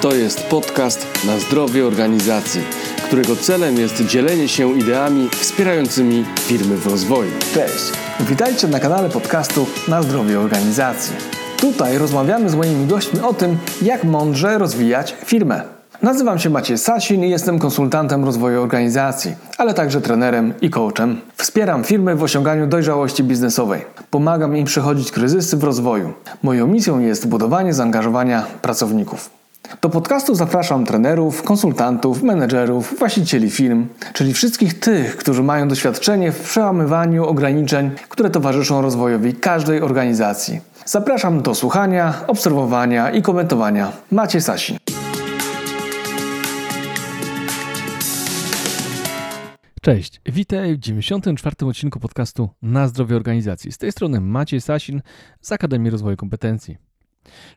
To jest podcast na zdrowie organizacji, którego celem jest dzielenie się ideami wspierającymi firmy w rozwoju. Cześć, witajcie na kanale podcastu Na zdrowie organizacji. Tutaj rozmawiamy z moimi gośćmi o tym, jak mądrze rozwijać firmę. Nazywam się Maciej Sasin i jestem konsultantem rozwoju organizacji, ale także trenerem i coachem. Wspieram firmy w osiąganiu dojrzałości biznesowej. Pomagam im przechodzić kryzysy w rozwoju. Moją misją jest budowanie zaangażowania pracowników. Do podcastu zapraszam trenerów, konsultantów, menedżerów, właścicieli firm, czyli wszystkich tych, którzy mają doświadczenie w przełamywaniu ograniczeń, które towarzyszą rozwojowi każdej organizacji. Zapraszam do słuchania, obserwowania i komentowania. Macie Sasin. Cześć, witaj w 94. odcinku podcastu Na zdrowie organizacji. Z tej strony Maciej Sasin z Akademii Rozwoju Kompetencji.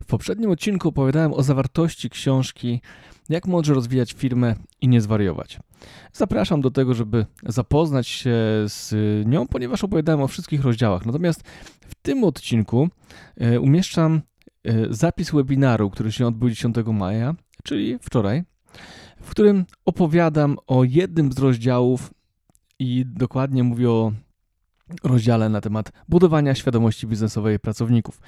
W poprzednim odcinku opowiadałem o zawartości książki Jak mądrze rozwijać firmę i nie zwariować. Zapraszam do tego, żeby zapoznać się z nią, ponieważ opowiadałem o wszystkich rozdziałach. Natomiast w tym odcinku e, umieszczam e, zapis webinaru, który się odbył 10 maja, czyli wczoraj, w którym opowiadam o jednym z rozdziałów i dokładnie mówię o rozdziale na temat budowania świadomości biznesowej pracowników.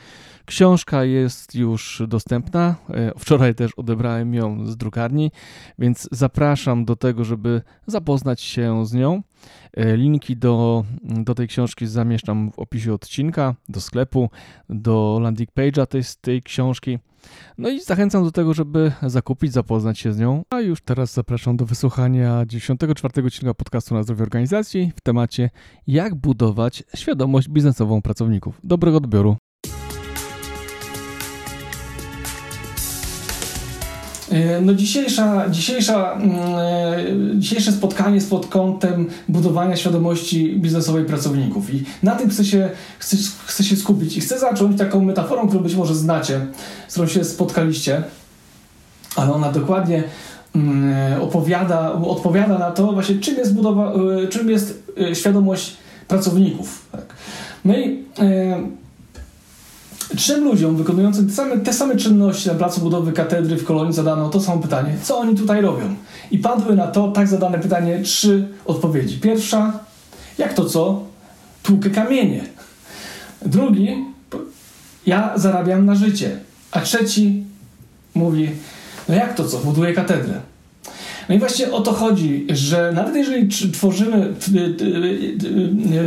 Książka jest już dostępna. E, wczoraj też odebrałem ją z drukarni, więc zapraszam do tego, żeby zapoznać się z nią. E, linki do, do tej książki zamieszczam w opisie odcinka, do sklepu, do landing page'a tej, tej książki. No i zachęcam do tego, żeby zakupić, zapoznać się z nią. A już teraz zapraszam do wysłuchania 94 odcinka podcastu na zdrowie organizacji w temacie jak budować świadomość biznesową pracowników. Dobrego odbioru. No dzisiejsza, dzisiejsza, mm, e, dzisiejsze spotkanie jest pod kątem budowania świadomości biznesowej pracowników i na tym chcę się, chcę, chcę się skupić i chcę zacząć taką metaforą, którą być może znacie, z którą się spotkaliście, ale ona dokładnie mm, opowiada, odpowiada na to właśnie czym jest, budowa, e, czym jest świadomość pracowników. Tak. No i trzem ludziom wykonującym te same, te same czynności na placu budowy katedry w kolonii zadano to samo pytanie, co oni tutaj robią? I padły na to tak zadane pytanie trzy odpowiedzi. Pierwsza, jak to co? Tłukę kamienie. Drugi, ja zarabiam na życie. A trzeci mówi, no jak to co? Buduję katedrę. No i właśnie o to chodzi, że nawet jeżeli tworzymy,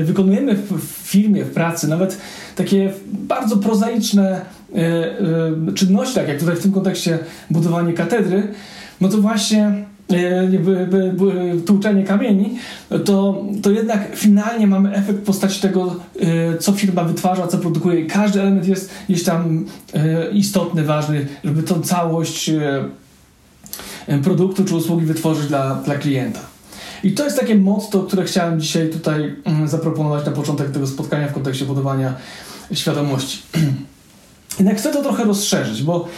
wykonujemy w firmie, w pracy, nawet takie bardzo prozaiczne e, e, czynności, tak jak tutaj w tym kontekście budowanie katedry, no to właśnie e, tłuczenie kamieni, to, to jednak finalnie mamy efekt w postaci tego, co firma wytwarza, co produkuje. Każdy element jest gdzieś tam istotny, ważny, żeby tą całość produktu czy usługi wytworzyć dla, dla klienta. I to jest takie motto, które chciałem dzisiaj tutaj mm, zaproponować na początek tego spotkania w kontekście budowania świadomości. Jednak chcę to trochę rozszerzyć, bo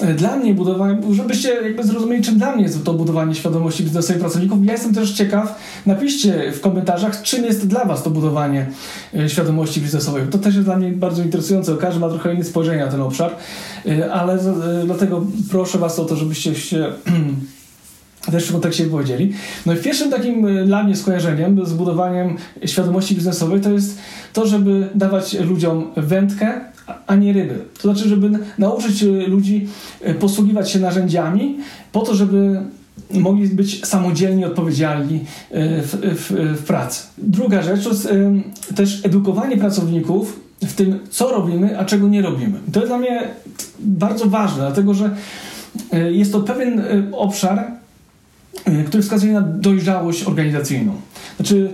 e, dla mnie budowanie, żebyście jakby zrozumieli, czym dla mnie jest to budowanie świadomości biznesowej pracowników, ja jestem też ciekaw, napiszcie w komentarzach, czym jest dla Was to budowanie e, świadomości biznesowej. To też jest dla mnie bardzo interesujące, każdy ma trochę inne spojrzenie na ten obszar, e, ale dlatego proszę Was o to, żebyście się też w kontekście powiedzieli. No i pierwszym takim dla mnie skojarzeniem z budowaniem świadomości biznesowej to jest to, żeby dawać ludziom wędkę, a nie ryby. To znaczy, żeby nauczyć ludzi e, posługiwać się narzędziami po to, żeby mogli być samodzielni, odpowiedzialni w, w, w pracy. Druga rzecz to jest też edukowanie pracowników w tym, co robimy, a czego nie robimy. To jest dla mnie bardzo ważne, dlatego że jest to pewien obszar, który wskazuje na dojrzałość organizacyjną. Znaczy,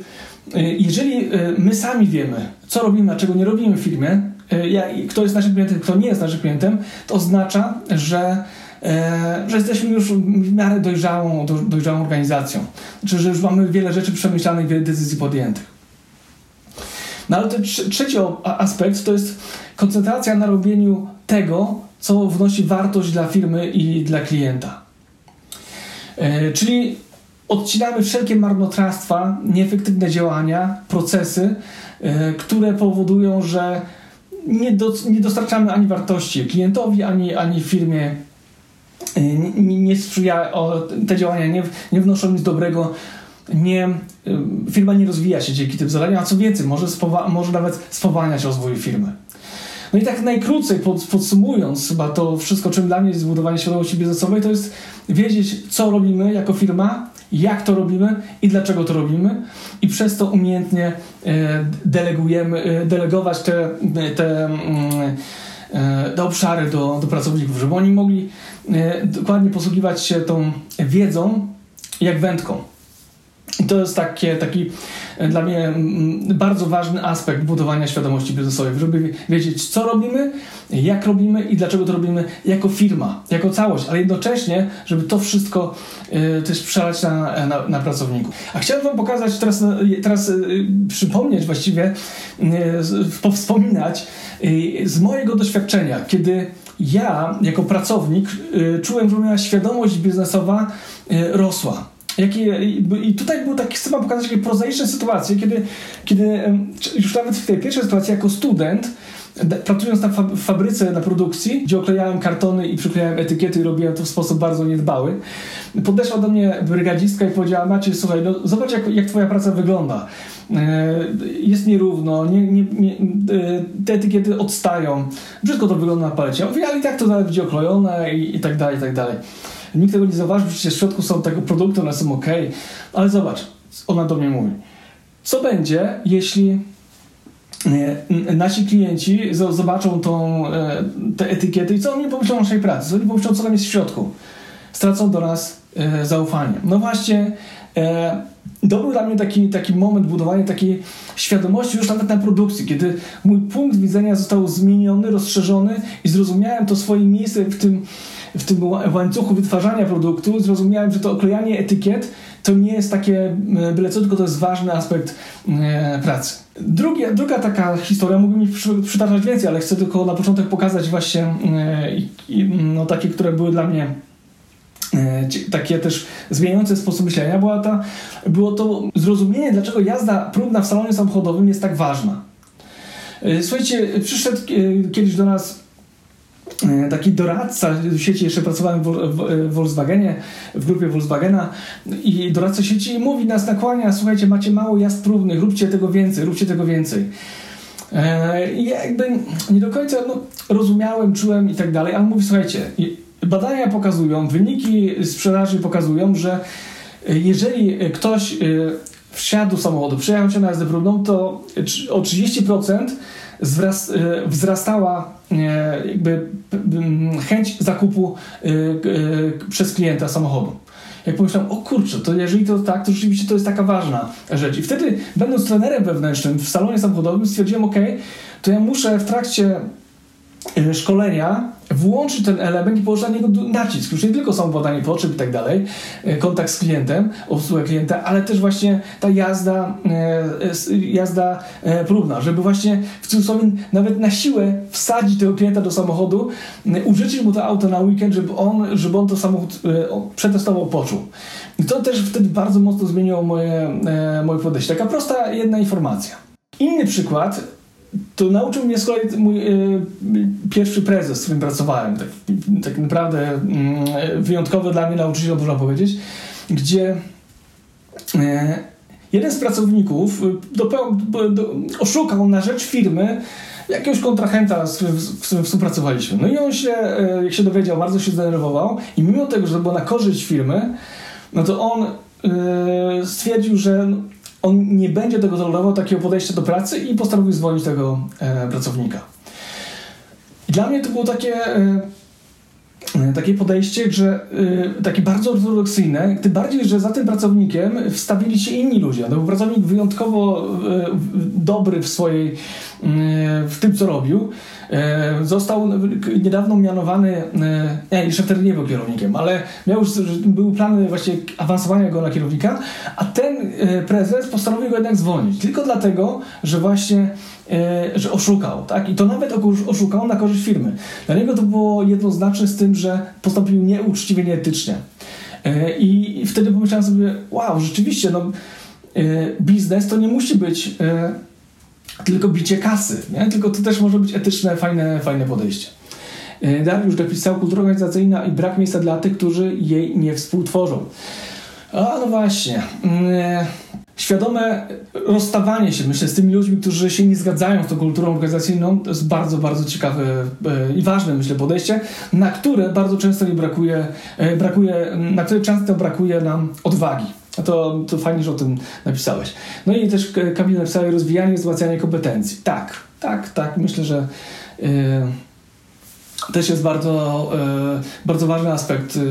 jeżeli my sami wiemy, co robimy, a czego nie robimy w firmie, E, kto jest naszym klientem, kto nie jest naszym klientem, to oznacza, że, e, że jesteśmy już w miarę dojrzałą, dojrzałą organizacją. Znaczy, że już mamy wiele rzeczy przemyślanych, wiele decyzji podjętych. No ale ten trzeci aspekt to jest koncentracja na robieniu tego, co wnosi wartość dla firmy i dla klienta. E, czyli odcinamy wszelkie marnotrawstwa, nieefektywne działania, procesy, które powodują, że nie, do, nie dostarczamy ani wartości klientowi, ani, ani firmie nie, nie sprzyja, o, te działania nie, nie wnoszą nic dobrego, nie, firma nie rozwija się dzięki tym zadaniom, a co więcej, może, spowa- może nawet spowalniać rozwój firmy. No i tak najkrócej pod, podsumując chyba to wszystko, czym dla mnie jest zbudowanie świadomości biznesowej, to jest wiedzieć, co robimy jako firma, jak to robimy i dlaczego to robimy i przez to umiejętnie e, delegujemy, e, delegować te, te, mm, e, obszary do, do pracowników, żeby oni mogli dokładnie posługiwać się tą wiedzą jak wędką. I to jest takie, taki e, dla mnie mm, bardzo ważny aspekt budowania świadomości biznesowej, żeby wiedzieć, co robimy, jak robimy i dlaczego to robimy jako firma, jako całość, ale jednocześnie, żeby to wszystko y, też przelać na, na, na pracowników. A chciałem Wam pokazać teraz, e, teraz y, przypomnieć właściwie, y, z mojego doświadczenia, kiedy ja jako pracownik czułem, że moja świadomość biznesowa rosła Jakie, I tutaj był taki, chcę wam pokazać takie prozaiczne sytuacje, kiedy, kiedy już nawet w tej pierwszej sytuacji jako student, pracując na fabryce, na produkcji, gdzie oklejałem kartony i przyklejałem etykiety i robiłem to w sposób bardzo niedbały, podeszła do mnie brygadzistka i powiedziała, Maciej, słuchaj, no zobacz jak, jak twoja praca wygląda. E, jest nierówno, nie, nie, nie, e, te etykiety odstają, brzydko to wygląda na palecie. Mówię, ale i tak to nawet będzie oklejone i, i tak dalej, i tak dalej. Nikt tego nie zauważy, przecież w środku są tego produkty, one są ok, ale zobacz, ona do mnie mówi. Co będzie, jeśli e, nasi klienci zobaczą tą, e, te etykiety i co oni pomyślą o naszej pracy, co oni pomyślą, co tam jest w środku. Stracą do nas e, zaufanie. No właśnie, był dla mnie taki, taki moment budowania takiej świadomości już nawet na produkcji, kiedy mój punkt widzenia został zmieniony, rozszerzony i zrozumiałem to swoje miejsce w tym w tym łańcuchu wytwarzania produktu zrozumiałem, że to oklejanie etykiet to nie jest takie e, byle co, tylko to jest ważny aspekt e, pracy. Drugie, druga taka historia, mógłbym mi przytaczać więcej, ale chcę tylko na początek pokazać właśnie e, no, takie, które były dla mnie takie też zmieniające sposób myślenia, była ta, było to zrozumienie, dlaczego jazda próbna w salonie samochodowym jest tak ważna. Słuchajcie, przyszedł kiedyś do nas taki doradca sieci, jeszcze pracowałem w Volkswagenie, w grupie Volkswagena i doradca sieci mówi nas nakłania, słuchajcie, macie mało jazd próbnych, róbcie tego więcej, róbcie tego więcej. E, I jakby nie do końca no, rozumiałem, czułem i tak dalej, ale mówi, słuchajcie, badania pokazują, wyniki sprzedaży pokazują, że jeżeli ktoś e, wsiadł samochodu, przejechał się na jazdę próbną, to o 30% wzrastała E, jakby chęć zakupu e, e, przez klienta samochodu. Jak pomyślałem, o kurczę, to jeżeli to tak, to rzeczywiście to jest taka ważna rzecz. I wtedy, będąc trenerem wewnętrznym w salonie samochodowym, stwierdziłem, ok, to ja muszę w trakcie szkolenia włączyć ten element i położyć na niego nacisk. Już nie tylko są badanie potrzeb i tak dalej, e, kontakt z klientem, obsługa klienta, ale też właśnie ta jazda, e, jazda e, próbna, żeby właśnie w cudzysłowie nawet na siłę wsadzić tego klienta do samochodu, użyczyć mu to auto na weekend, żeby on, żeby on to samochód przetestował, poczuł. I to też wtedy bardzo mocno zmieniło moje, moje podejście. Taka prosta jedna informacja. Inny przykład to nauczył mnie z kolei mój y, pierwszy prezes, z którym pracowałem. Tak, tak naprawdę y, wyjątkowy dla mnie nauczyciel, można powiedzieć, gdzie y, jeden z pracowników do, do, oszukał na rzecz firmy jakiegoś kontrahenta, z którym, z którym współpracowaliśmy. No i on się, jak się dowiedział, bardzo się zdenerwował i mimo tego, że to było na korzyść firmy, no to on stwierdził, że on nie będzie tego tolerował, takiego podejścia do pracy i postanowił zwolnić tego e, pracownika. I dla mnie to było takie, e, e takie podejście, że e, takie bardzo ortodoksyjne, tym bardziej, że za tym pracownikiem wstawili się inni ludzie. To był pracownik wyjątkowo e, dobry w swojej, w tym co robił. E, został niedawno mianowany, e, nie, wtedy nie był kierownikiem, ale miał już, były plany właśnie awansowania go na kierownika, a ten prezes postanowił go jednak zwolnić. Tylko dlatego, że właśnie że oszukał, tak? I to nawet oszukał na korzyść firmy. Dla niego to było jednoznaczne z tym, że postąpił nieuczciwie, nieetycznie. I wtedy pomyślałem sobie, wow, rzeczywiście, no, biznes to nie musi być tylko bicie kasy, nie? tylko to też może być etyczne, fajne, fajne podejście. Dariusz dopisał kultura organizacyjna i brak miejsca dla tych, którzy jej nie współtworzą. A no właśnie. Mm, świadome rozstawanie się, myślę, z tymi ludźmi, którzy się nie zgadzają z tą kulturą organizacyjną, to jest bardzo, bardzo ciekawe e, i ważne, myślę, podejście, na które bardzo często nie brakuje, e, brakuje na które często brakuje nam odwagi. To, to fajnie, że o tym napisałeś. No i też Kamil napisał rozwijanie wzmacnianie kompetencji. Tak, tak, tak. Myślę, że yy, też jest bardzo, yy, bardzo ważny aspekt yy,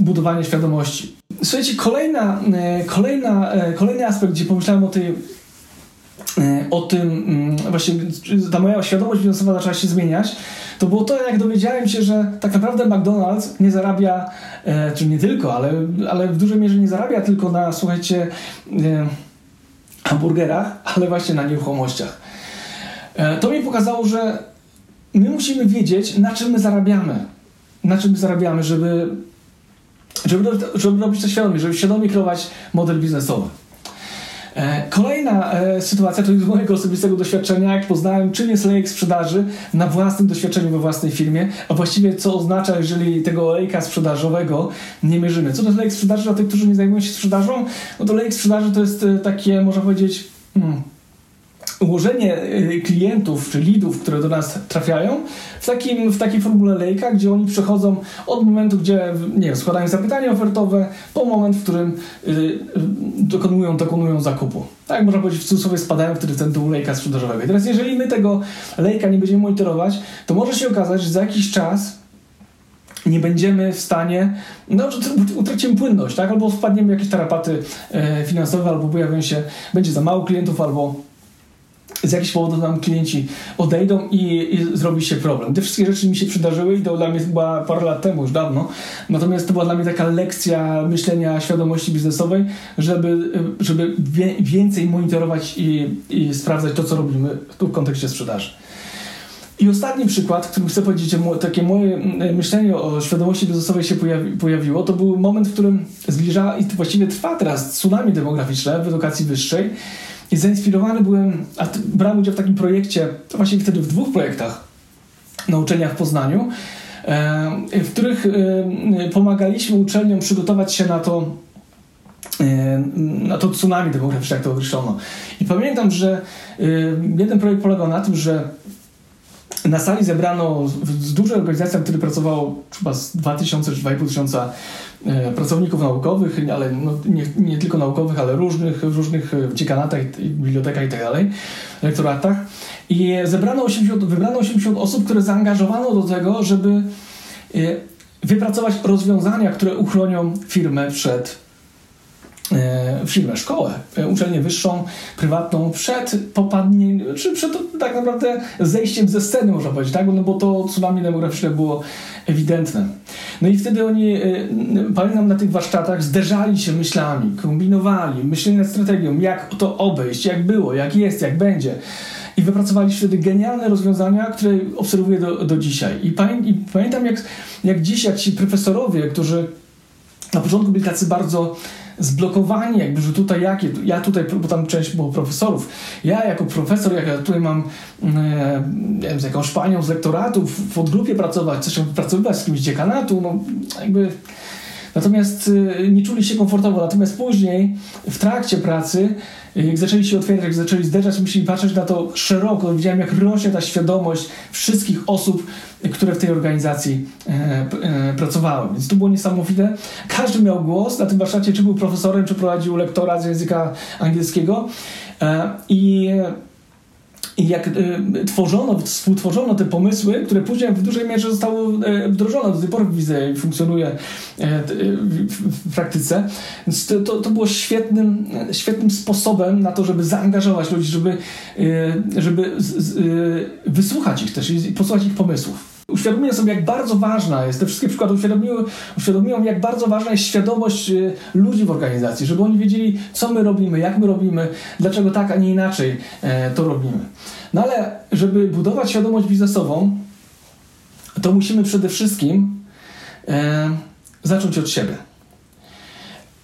budowania świadomości. Słuchajcie, kolejna, kolejna, kolejny aspekt, gdzie pomyślałem o tej o tym, mm, właśnie ta moja świadomość finansowa zaczęła się zmieniać, to było to, jak dowiedziałem się, że tak naprawdę McDonald's nie zarabia, e, czy nie tylko, ale, ale w dużej mierze nie zarabia tylko na, słuchajcie, e, hamburgerach, ale właśnie na nieruchomościach. E, to mi pokazało, że my musimy wiedzieć, na czym my zarabiamy. Na czym my zarabiamy, żeby, żeby, żeby robić to świadomie, żeby świadomie kreować model biznesowy. E, kolejna e, sytuacja to jest z mojego osobistego doświadczenia, jak poznałem, czym jest lejek sprzedaży na własnym doświadczeniu we własnej firmie, a właściwie co oznacza, jeżeli tego lejka sprzedażowego nie mierzymy. Co to jest lejek sprzedaży dla tych, którzy nie zajmują się sprzedażą? No to lejek sprzedaży to jest e, takie, można powiedzieć, hmm, ułożenie y, klientów czy lidów, które do nas trafiają w, takim, w takiej formule lejka, gdzie oni przechodzą od momentu, gdzie nie wiem, składają zapytanie ofertowe, po moment, w którym y, y, dokonują, dokonują zakupu. Tak można powiedzieć, w cudzysłowie spadają wtedy w ten dół lejka sprzedażowego. I teraz jeżeli my tego lejka nie będziemy monitorować, to może się okazać, że za jakiś czas nie będziemy w stanie, no, utracimy płynność, tak? Albo wpadniemy w jakieś tarapaty e, finansowe, albo pojawią się, będzie za mało klientów, albo z jakichś powodów nam klienci odejdą i, i, zrobi się problem. Te wszystkie rzeczy mi się przydarzyły i to dla mnie chyba parę lat temu, już dawno. Natomiast to była dla mnie taka lekcja myślenia świadomości biznesowej, żeby, żeby wie, więcej monitorować i, i sprawdzać to, co robimy tu w kontekście sprzedaży. I ostatni przykład, który chcę powiedzieć, takie moje myślenie o świadomości biznesowej się pojawi, pojawiło, to był moment, w którym zbliża i właściwie trwa teraz tsunami demograficzne w edukacji wyższej i zainspirowany byłem, a brałem udział w takim projekcie, to wtedy w dwóch projektach na uczelniach w Poznaniu, e, w których e, pomagaliśmy uczelniom przygotować się na to, e, na to tsunami demograficzne, jak to określono. I pamiętam, że jeden projekt polegał na tym, że na sali zebrano z dużej organizacji, w pracowało chyba z 2000 czy 2500 E, pracowników naukowych, ale no, nie, nie, tylko naukowych, ale różnych, w różnych e, dziekanatach, bibliotekach i tak lektoratach. I zebrano 80, wybrano 80 osób, które zaangazowano do tego, żeby e, wypracować rozwiązania, które uchronią firmę przed firmę, szkołę, uczelnię wyższą, prywatną przed popadnieniem, czy przed tak naprawdę zejściem ze sceny, można powiedzieć, tak? No bo to tsunami demograficzne było ewidentne. No i wtedy oni, e, pamiętam na tych warsztatach, zderzali się myślami, kombinowali, myśleli nad strategią, jak to obejść, jak było, jak jest, jak będzie. I wypracowali wtedy genialne rozwiązania, które obserwuję do, do dzisiaj. I, pamię, I, pamiętam, jak, jak dziś, jak ci profesorowie, którzy na początku byli tacy bardzo zblokowani, jakby, że tutaj jakie, ja tutaj, bo tam część było profesorów, ja jako profesor, jak ja tutaj mam e, wiem, z jakąś panią z lektoratu w, w podgrupie pracować, coś pracować z kimś dziekanatu, no jakby Natomiast y, nie czuli się komfortowo. Natomiast później, w trakcie pracy, y, jak zaczęli się otwierać, jak zaczęli zderzać, musieli patrzeć na to szeroko. Widziałem, jak rośnie ta świadomość wszystkich osób, które w tej organizacji e, e, pracowały. Więc to było niesamowite. Każdy miał głos na tym warsztacie, czy był profesorem, czy prowadził lektora z języka angielskiego. E, I i jak y, tworzono, współtworzono te pomysły, które później w dużej mierze zostały y, wdrożone, do tej pory widzę i funkcjonuje y, w, w, praktyce. Więc to, to, to, było świetnym, świetnym sposobem na to, żeby zaangażować ludzi, żeby, żeby z, z, wysłuchać ich też i posłuchać ich pomysłów uświadomiłem sobie, jak bardzo ważna jest, te wszystkie przykłady uświadomiły, uświadomiłem, jak bardzo ważna jest świadomość y, ludzi w organizacji, żeby oni wiedzieli, co my robimy, jak my robimy, dlaczego tak, a nie inaczej e, to robimy. No ale, żeby budować świadomość biznesową, to musimy przede wszystkim e, zacząć od siebie.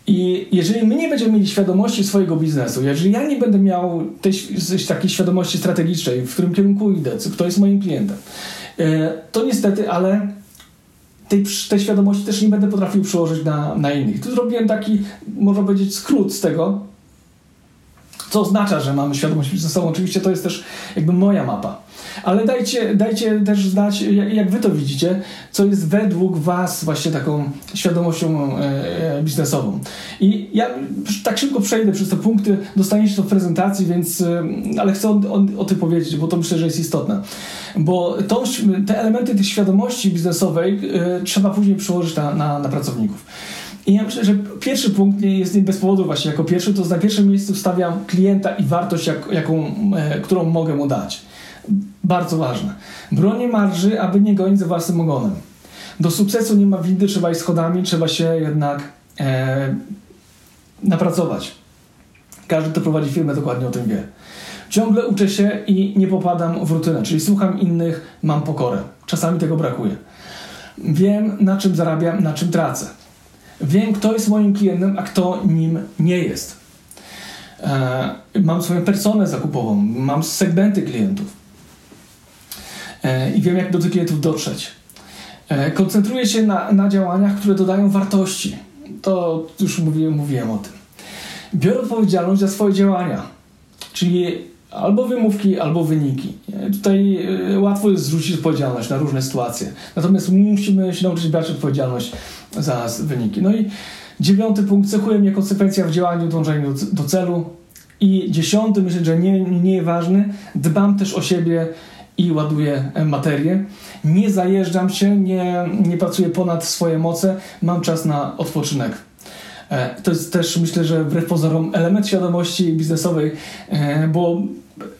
I jeżeli my nie będziemy mieli świadomości swojego biznesu, jeżeli ja nie będę miał tej takiej świadomości strategicznej, w którym kierunku idę, kto jest moim klientem, e, to niestety, ale tej, tej świadomości też nie będę potrafił przełożyć na, na innych. Tu zrobiłem taki, można powiedzieć, skrót z tego, co oznacza, że mamy świadomość ze sobą. Oczywiście to jest też jakby moja mapa. Ale dajcie, dajcie też znać, jak wy to widzicie, co jest według was właśnie taką świadomością e, e, biznesową. I ja tak szybko przejdę przez te punkty, dostaniecie to w prezentacji, więc, e, ale chcę o, o, o tym powiedzieć, bo to myślę, że jest istotne. Bo te elementy tej świadomości biznesowej trzeba później przełożyć na, na, na pracowników. I ja myślę, że pierwszy punkt nie jest nie bez powodu właśnie jako pierwszy, to na pierwszym miejscu stawiam klienta i wartość, jak, jaką, e, którą mogę mu dać. Bardzo ważne. Bronię marży, aby nie gonić za własnym ogonem. Do sukcesu nie ma windy, trzeba iść schodami, trzeba się jednak e, napracować. Każdy, kto prowadzi firmę, dokładnie o tym wie. Ciągle uczę się i nie popadam w rutynę, czyli słucham innych, mam pokorę. Czasami tego brakuje. Wiem, na czym zarabiam, na czym tracę. Wiem, kto jest moim klientem, a kto nim nie jest. E, mam swoją personę zakupową, mam segmenty klientów i wiem, jak do tych klientów dotrzeć. E, koncentruję się na, na działaniach, które dodają wartości. To już mówiłem, mówiłem o tym. Biorę odpowiedzialność za swoje działania, czyli albo wymówki, albo wyniki. Tutaj łatwo jest zrzucić odpowiedzialność na różne sytuacje. Natomiast musimy się nauczyć brać odpowiedzialność za wyniki. No i dziewiąty punkt cechuje mnie konsekwencja w działaniu, dążeniu do, do celu. I dziesiąty, myślę, że nie mniej ważny, dbam też o siebie i ładuję materię. Nie zajeżdżam się, nie, nie pracuję ponad swoje moce, mam czas na odpoczynek. E, to jest też, myślę, że wbrew pozorom element świadomości biznesowej, e, bo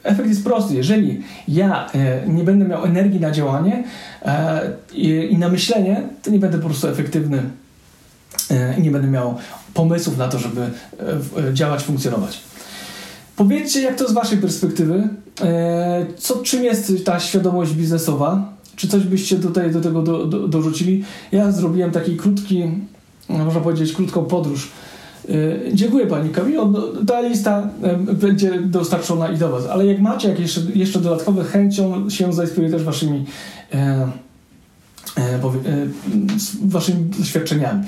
efekt jest prosty. Jeżeli ja e, nie będę miał energii na działanie i na myślenie, to nie będę po prostu efektywny i nie będę miał pomysłów na to, żeby działać, funkcjonować. Powiedzcie, jak to z Waszej perspektywy, co, czym jest ta świadomość biznesowa? Czy coś byście tutaj do tego do, do, dorzucili? Ja zrobiłem taki krótki można powiedzieć, krótką podróż. Y, dziękuję Pani Kamilo. No, ta lista będzie dostarczona i do Was, ale jak macie jakieś jeszcze, dodatkowe chęcią się zainspiruję też Waszymi, e, e, e, waszymi doświadczeniami.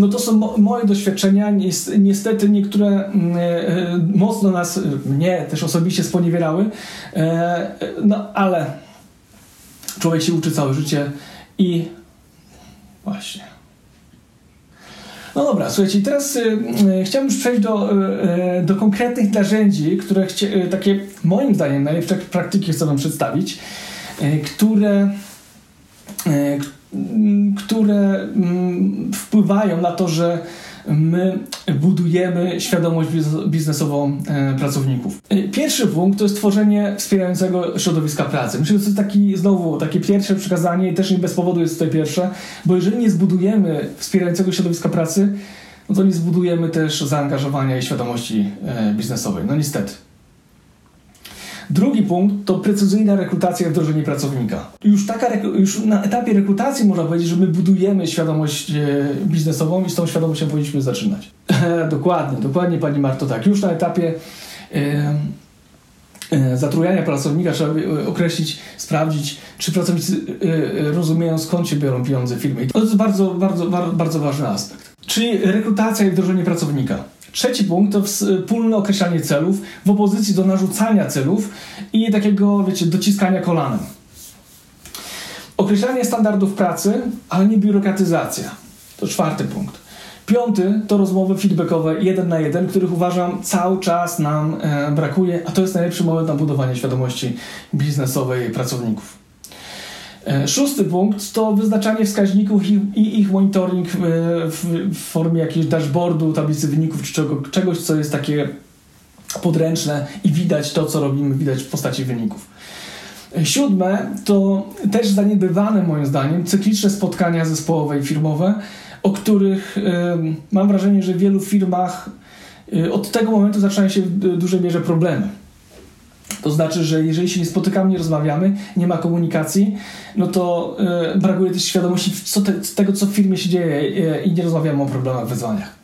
No to są mo moje doświadczenia. Niestety niektóre mm, e, mocno nas, mnie też osobiście sponiewierały, e, no ale człowiek się uczy całe życie i właśnie. No dobra, słuchajcie, teraz y, y, chciałbym już przejść do, y, do konkretnych narzędzi, które chcie, takie moim zdaniem najlepsze praktyki chcę wam przedstawić, które które mm, wpływają na to, że my budujemy świadomość biznesową e, pracowników. E, pierwszy punkt to jest tworzenie wspierającego środowiska pracy. Myślę, że to jest taki, znowu, takie pierwsze przekazanie i też nie bez powodu jest tutaj pierwsze, bo jeżeli nie zbudujemy wspierającego środowiska pracy, no to nie zbudujemy też zaangażowania i świadomości e, biznesowej. No niestety. Drugi punkt to precyzyjna rekrutacja i wdrożenie pracownika. Już, taka, już na etapie rekrutacji można powiedzieć, że my budujemy świadomość e, biznesową i z tą świadomością powinniśmy zaczynać. dokładnie, dokładnie Pani Marto, tak. Już na etapie e, e, zatrudniania pracownika trzeba określić, sprawdzić, czy pracownicy rozumieją skąd się biorą pieniądze firmy. I to jest bardzo, bardzo, bardzo ważny aspekt. Czyli rekrutacja i wdrożenie pracownika. Trzeci punkt to wspólne określanie celów w opozycji do narzucania celów i takiego, wiecie, dociskania kolanem. Określanie standardów pracy, ale nie biurokratyzacja. To czwarty punkt. Piąty to rozmowy feedbackowe jeden na jeden, których uważam cały czas nam e, brakuje, a to jest najlepszy moment na budowanie świadomości biznesowej pracowników. E, szósty punkt to wyznaczanie wskaźników i ich monitoring w, formie jakiegoś dashboardu, tablicy wyników czy czego, czegoś, co jest takie podręczne i widać to, co robimy, widać w postaci wyników. E, siódme to też zaniedbywane moim zdaniem cykliczne spotkania zespołowe i firmowe, o których mam wrażenie, że w wielu firmach e, od tego momentu zaczynają się w dużej mierze problemy. To znaczy, że jeżeli się nie spotykamy, nie rozmawiamy, nie ma komunikacji, no to yy, brakuje też świadomości co te, tego, co w firmie się dzieje yy, i nie rozmawiamy o problemach, wyzwaniach.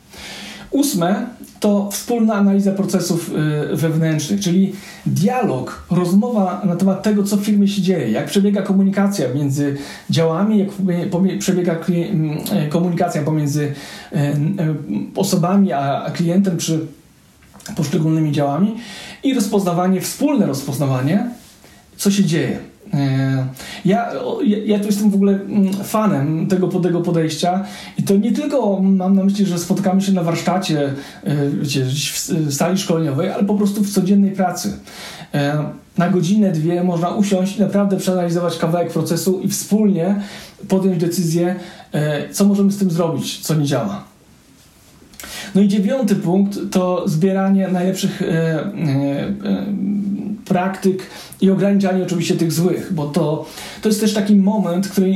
Ósme to wspólna analiza procesów y, wewnętrznych, czyli dialog, rozmowa na temat tego, co w firmie się dzieje, jak przebiega komunikacja między działami, jak przebiega mm, e, komunikacja pomiędzy e, e, osobami a klientem czy poszczególnymi działami i rozpoznawanie, wspólne rozpoznawanie, co się dzieje. E, ja, ja tu jestem w ogóle mm, fanem tego, tego podejścia i to nie tylko mam na myśli, że spotkamy się na warsztacie e, wiecie, w sali szkoleniowej, ale po prostu w codziennej pracy. E, na godzinę, dwie można usiąść i naprawdę przeanalizować kawałek procesu i wspólnie podjąć decyzję, co możemy z tym zrobić, co nie działa. No i dziewiąty punkt to zbieranie najlepszych e, e, praktyk i ograniczanie oczywiście tych złych, bo to, to jest też taki moment, który, e,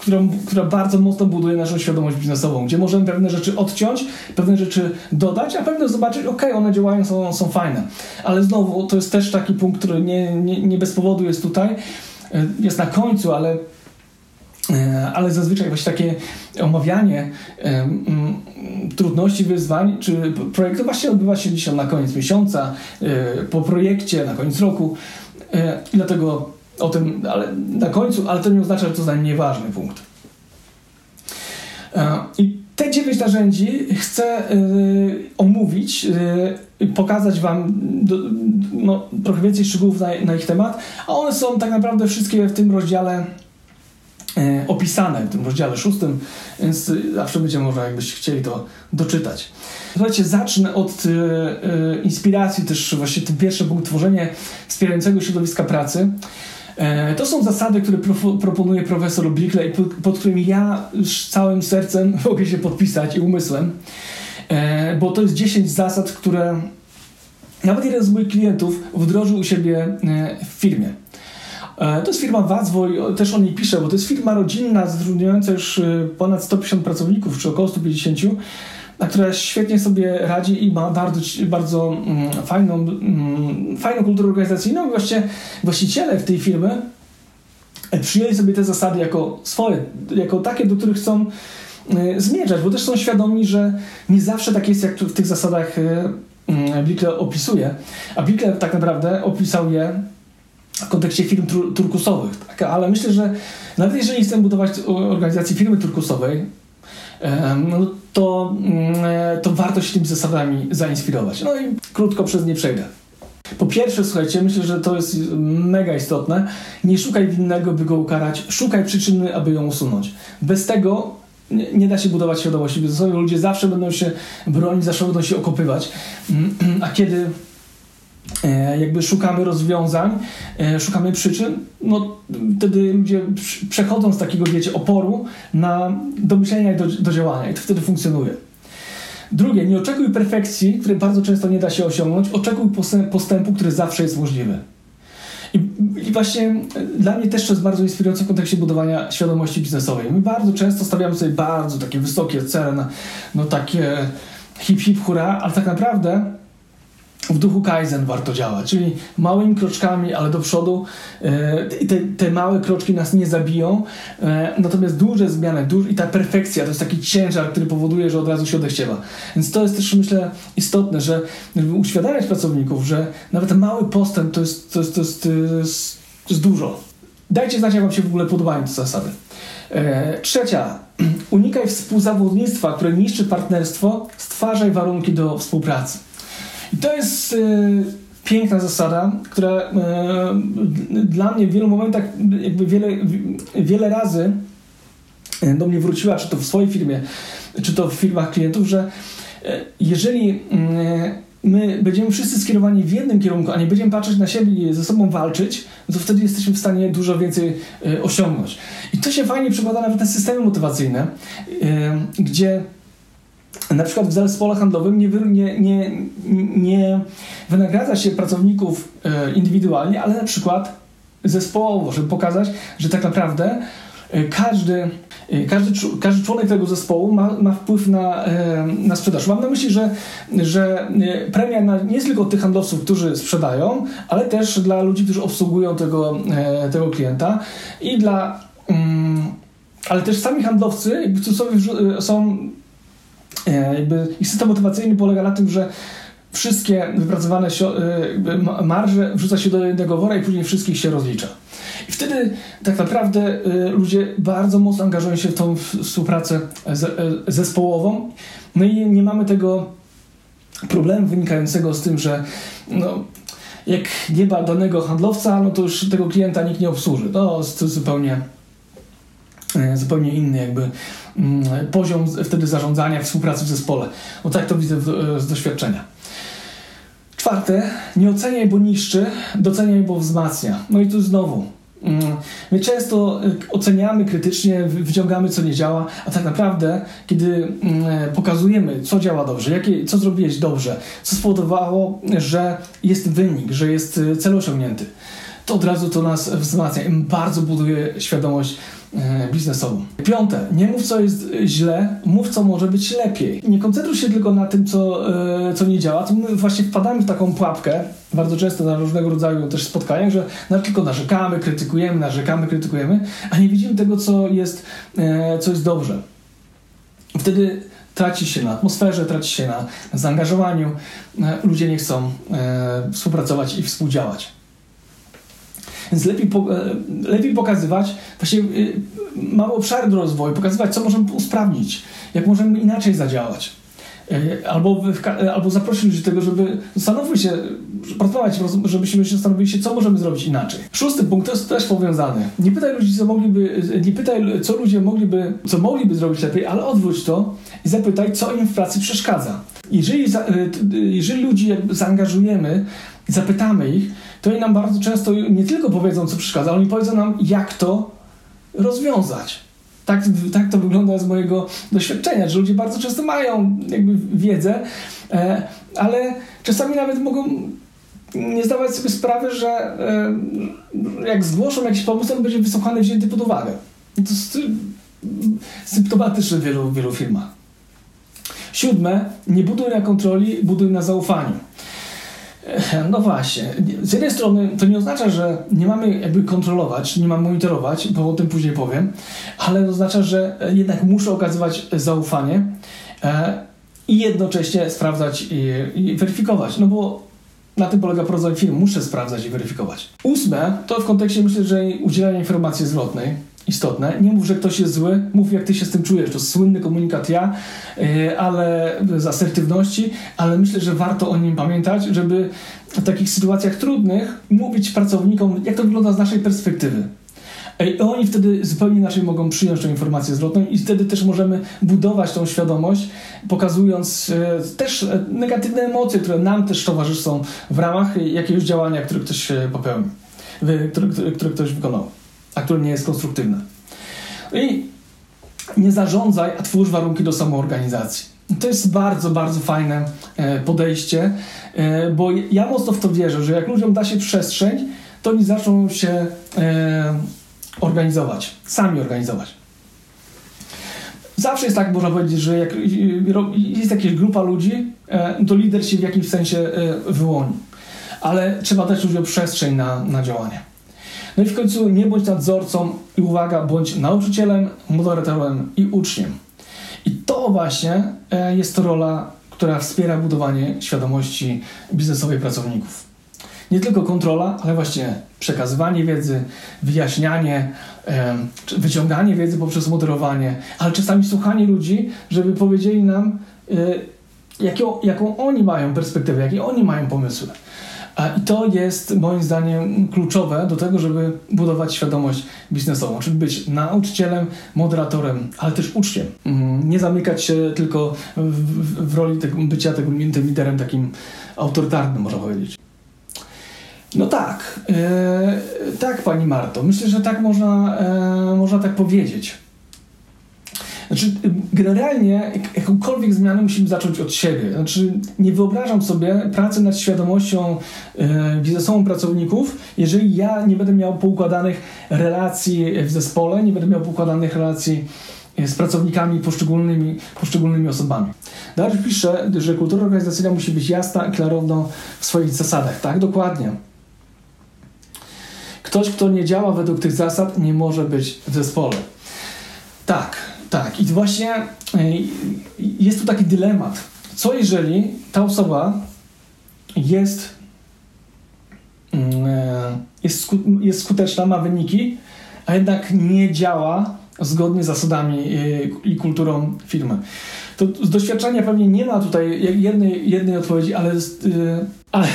którą, która bardzo mocno buduje naszą świadomość biznesową, gdzie możemy pewne rzeczy odciąć, pewne rzeczy dodać, a pewne zobaczyć, ok, one działają, są, są fajne. Ale znowu, to jest też taki punkt, który nie, nie, nie bez powodu jest tutaj, jest na końcu, ale E, ale zazwyczaj właśnie takie omawianie trudności, wyzwań czy projektu właśnie odbywa się dzisiaj na koniec miesiąca, e, po projekcie, na koniec roku. E, dlatego o tym, ale na końcu, ale to nie oznacza, że to najmniej ważny punkt. I te dziewięć narzędzi chcę omówić, pokazać Wam do, no, trochę więcej szczegółów na, na ich temat, a one są tak naprawdę wszystkie w tym rozdziale E, opisane w tym rozdziale szóstym, więc zawsze będzie można, jakbyście chcieli to doczytać. Słuchajcie, zacznę od e, e, inspiracji też właśnie ten pierwszy punkt tworzenie wspierającego środowiska pracy. E, to są zasady, które pro, proponuje profesor Bickley, pod, pod którymi ja całym sercem mogę się podpisać i umysłem, e, bo to jest 10 zasad, które nawet jeden z moich klientów wdrożył u siebie e, w firmie. E, to jest firma Wadzwoj, też o niej piszę, bo to jest firma rodzinna zatrudniająca już e, ponad 150 pracowników, czy około 150, która świetnie sobie radzi i ma bardzo, bardzo mm, fajną, mm, fajną kulturę organizacyjną. Właśnie właściciele tej firmy e, przyjęli sobie te zasady jako swoje, jako takie, do których chcą zmierzać, bo też są świadomi, że nie zawsze tak jest, jak w tych zasadach mm, Bickel opisuje. A Bickel tak naprawdę opisał je w kontekście firm turkusowych. Tak? Ale myślę, że nawet jeżeli chcemy budować organizację firmy turkusowej, no to, mm, to warto się tymi zasadami zainspirować. No i krótko przez nie przejdę. Po pierwsze, słuchajcie, myślę, że to jest mega istotne. Nie szukaj winnego, by go ukarać, szukaj przyczyny, aby ją usunąć. Bez tego nie, da się budować świadomości biznesowej. Ludzie zawsze będą się bronić, zawsze będą się okopywać. Mm, a kiedy jakby szukamy rozwiązań, e, szukamy przyczyn, no wtedy ludzie przechodzą z takiego, wiecie, oporu na do myślenia i do, do działania i to wtedy funkcjonuje. Drugie, nie oczekuj perfekcji, której bardzo często nie da się osiągnąć, oczekuj postępu, który zawsze jest możliwy. I, I, właśnie e, dla mnie też to jest bardzo inspirujące w kontekście budowania świadomości biznesowej. My bardzo często stawiamy sobie bardzo takie wysokie cele, no takie hip hip hura, ale tak naprawdę w duchu Kaizen warto działać, czyli małymi kroczkami, ale do przodu. E, te, te małe kroczki nas nie zabiją, e, natomiast duże zmiany duż, i ta perfekcja to jest taki ciężar, który powoduje, że od razu się odechciewa. Więc to jest też, myślę, istotne, że uświadamiać pracowników, że nawet mały postęp to jest, to jest, to jest, to jest, to jest dużo. Dajcie znać, jak Wam się w ogóle podobają te zasady. E, trzecia. Unikaj współzawodnictwa, które niszczy partnerstwo, stwarzaj warunki do współpracy. I to jest y, piękna zasada, która y, dla mnie w wielu momentach, jakby wiele, wiele razy e, do mnie wróciła, czy to w swojej firmie, czy to w firmach klientów, że jeżeli my będziemy wszyscy skierowani w jednym kierunku, a nie będziemy patrzeć na siebie i ze sobą walczyć, to wtedy jesteśmy w stanie dużo więcej osiągnąć. I to się fajnie przekłada nawet na systemy motywacyjne, gdzie na przykład w zespole handlowym nie, nie, nie, nie wynagradza się pracowników e, indywidualnie, ale na przykład zespołowo, żeby pokazać, że tak naprawdę e, każdy, e, każdy, każdy członek tego zespołu ma, ma wpływ na, na sprzedaż. Mam na myśli, że, że premia na, nie jest tylko tych handlowców, którzy sprzedają, ale też dla ludzi, którzy obsługują tego, tego klienta i dla. Mm, ale też sami handlowcy są E, jakby ich system motywacyjny polega na tym, że wszystkie wypracowane e, marże wrzuca się do jednego wora i później wszystkich się rozlicza. I wtedy tak naprawdę e, ludzie bardzo mocno angażują się w tą współpracę zespołową. No i nie mamy tego problemu wynikającego z tym, że no, jak nie ma danego handlowca, no to już tego klienta nikt nie obsłuży. To jest zupełnie, zupełnie inny jakby Mm, poziom wtedy zarządzania, współpracy w zespole. No tak to widzę z doświadczenia. Czwarte, nie oceniaj, bo niszczy, doceniaj, bo wzmacnia. No i tu znowu, mm, My często y, oceniamy krytycznie, wyciągamy co nie działa, a tak naprawdę, kiedy mm, pokazujemy, co działa dobrze, jakie, co zrobiłeś dobrze, co spowodowało, że jest wynik, że jest cel osiągnięty, to od razu to nas wzmacnia i bardzo buduje świadomość E, biznesową. Piąte, nie mów co jest źle, mów co może być lepiej. Nie koncentruj się tylko na tym, co, e, co nie działa, to my właśnie wpadamy w taką pułapkę, bardzo często na różnego rodzaju też spotkaniach, że tylko narzekamy, krytykujemy, narzekamy, krytykujemy, a nie widzimy tego, co jest, e, co jest dobrze. Wtedy traci się na atmosferze, traci się na zaangażowaniu, ludzie nie chcą współpracować i współdziałać. Więc lepiej, po, e, lepiej pokazywać, właśnie e, mamy obszary do rozwoju, pokazywać, co możemy usprawnić, jak możemy inaczej zadziałać. E, albo, albo zaprosić ludzi do tego, żeby zastanowić się, pracować, żebyśmy się zastanowili się, co możemy zrobić inaczej. Szósty punkt to jest też powiązany. Nie pytaj ludzi, co mogliby, nie pytaj, co ludzie mogliby, co mogliby zrobić lepiej, ale odwróć to i zapytaj, co im w pracy przeszkadza. Jeżeli, jeżeli ludzi zaangażujemy, zapytamy ich, to oni nam bardzo często nie tylko powiedzą, co przeszkadza, ale oni powiedzą nam, jak to rozwiązać. Tak, tak to wygląda z mojego doświadczenia, że ludzie bardzo często mają jakby wiedzę, e, ale czasami nawet mogą nie zdawać sobie sprawy, że e, jak zgłoszą jakiś pomysł, on będzie wysłuchany, wzięty pod uwagę. To jest symptomatyczne w wielu, wielu firmach. Siódme, nie buduj na kontroli, buduj na zaufaniu. No właśnie. Z jednej strony to nie oznacza, że nie mamy jakby kontrolować, nie mamy monitorować, bo o tym później powiem, ale oznacza, że jednak muszę okazywać zaufanie e, i jednocześnie sprawdzać i, weryfikować. No bo na tym polega prowadzenie firmy. Muszę sprawdzać i weryfikować. Ósme, to w kontekście myślę, że udzielania informacji zwrotnej istotne. Nie mów, że ktoś jest zły, mów jak ty się z tym czujesz. To słynny komunikat ja, yy, ale z asertywności, ale myślę, że warto o nim pamiętać, żeby w takich sytuacjach trudnych mówić pracownikom, jak to wygląda z naszej perspektywy. I oni wtedy zupełnie inaczej mogą przyjąć tę informację zwrotną i wtedy też możemy budować tą świadomość, pokazując e, też e, negatywne emocje, które nam też towarzyszą w ramach jakiegoś działania, które ktoś popełnił, które, które ktoś wykonał a które nie jest konstruktywne. I nie zarządzaj, a twórz warunki do samoorganizacji. To jest bardzo, bardzo fajne e, podejście, e, bo ja mocno w to wierzę, że jak ludziom da się przestrzeń, to oni zaczną się e, organizować, sami organizować. Zawsze jest tak, można powiedzieć, że jak jest jakaś grupa ludzi, to lider się w jakimś sensie wyłoni. Ale trzeba dać ludziom przestrzeń na, na działanie. No i w końcu nie bądź nadzorcą i uwaga, bądź nauczycielem, moderatorem i uczniem. I to właśnie e, jest rola, która wspiera budowanie świadomości biznesowej pracowników. Nie tylko kontrola, ale właśnie przekazywanie wiedzy, wyjaśnianie, wyciąganie wiedzy poprzez moderowanie, ale czasami słuchanie ludzi, żeby powiedzieli nam, e, jaką, jaką oni mają perspektywę, jakie oni mają pomysły. I to jest moim zdaniem kluczowe do tego, żeby budować świadomość biznesową, czyli być nauczycielem, moderatorem, ale też uczniem. Mm, nie zamykać się tylko w, w roli tego, bycia tym liderem takim autorytarnym, można powiedzieć. No tak, e, tak Pani Marto, myślę, że tak można, e, można tak powiedzieć. Znaczy, generalnie jakąkolwiek zmianę musimy zacząć od siebie. Znaczy, nie wyobrażam sobie pracy nad świadomością biznesową pracowników, jeżeli ja nie będę miał poukładanych relacji w zespole, nie będę miał poukładanych relacji e, z pracownikami poszczególnymi, poszczególnymi osobami. Dalej pisze, że kultura organizacyjna musi być jasna klarowna w swoich zasadach. Tak, dokładnie. Ktoś, kto nie działa według tych zasad, nie może być w zespole. Tak, Tak, i właśnie jest tu taki dylemat. Co jeżeli ta osoba jest, mm, jest, jest skuteczna, ma wyniki, a jednak nie działa zgodnie z zasadami i kulturą firmy? To z doświadczenia pewnie nie ma tutaj jednej, jednej odpowiedzi, ale, ale,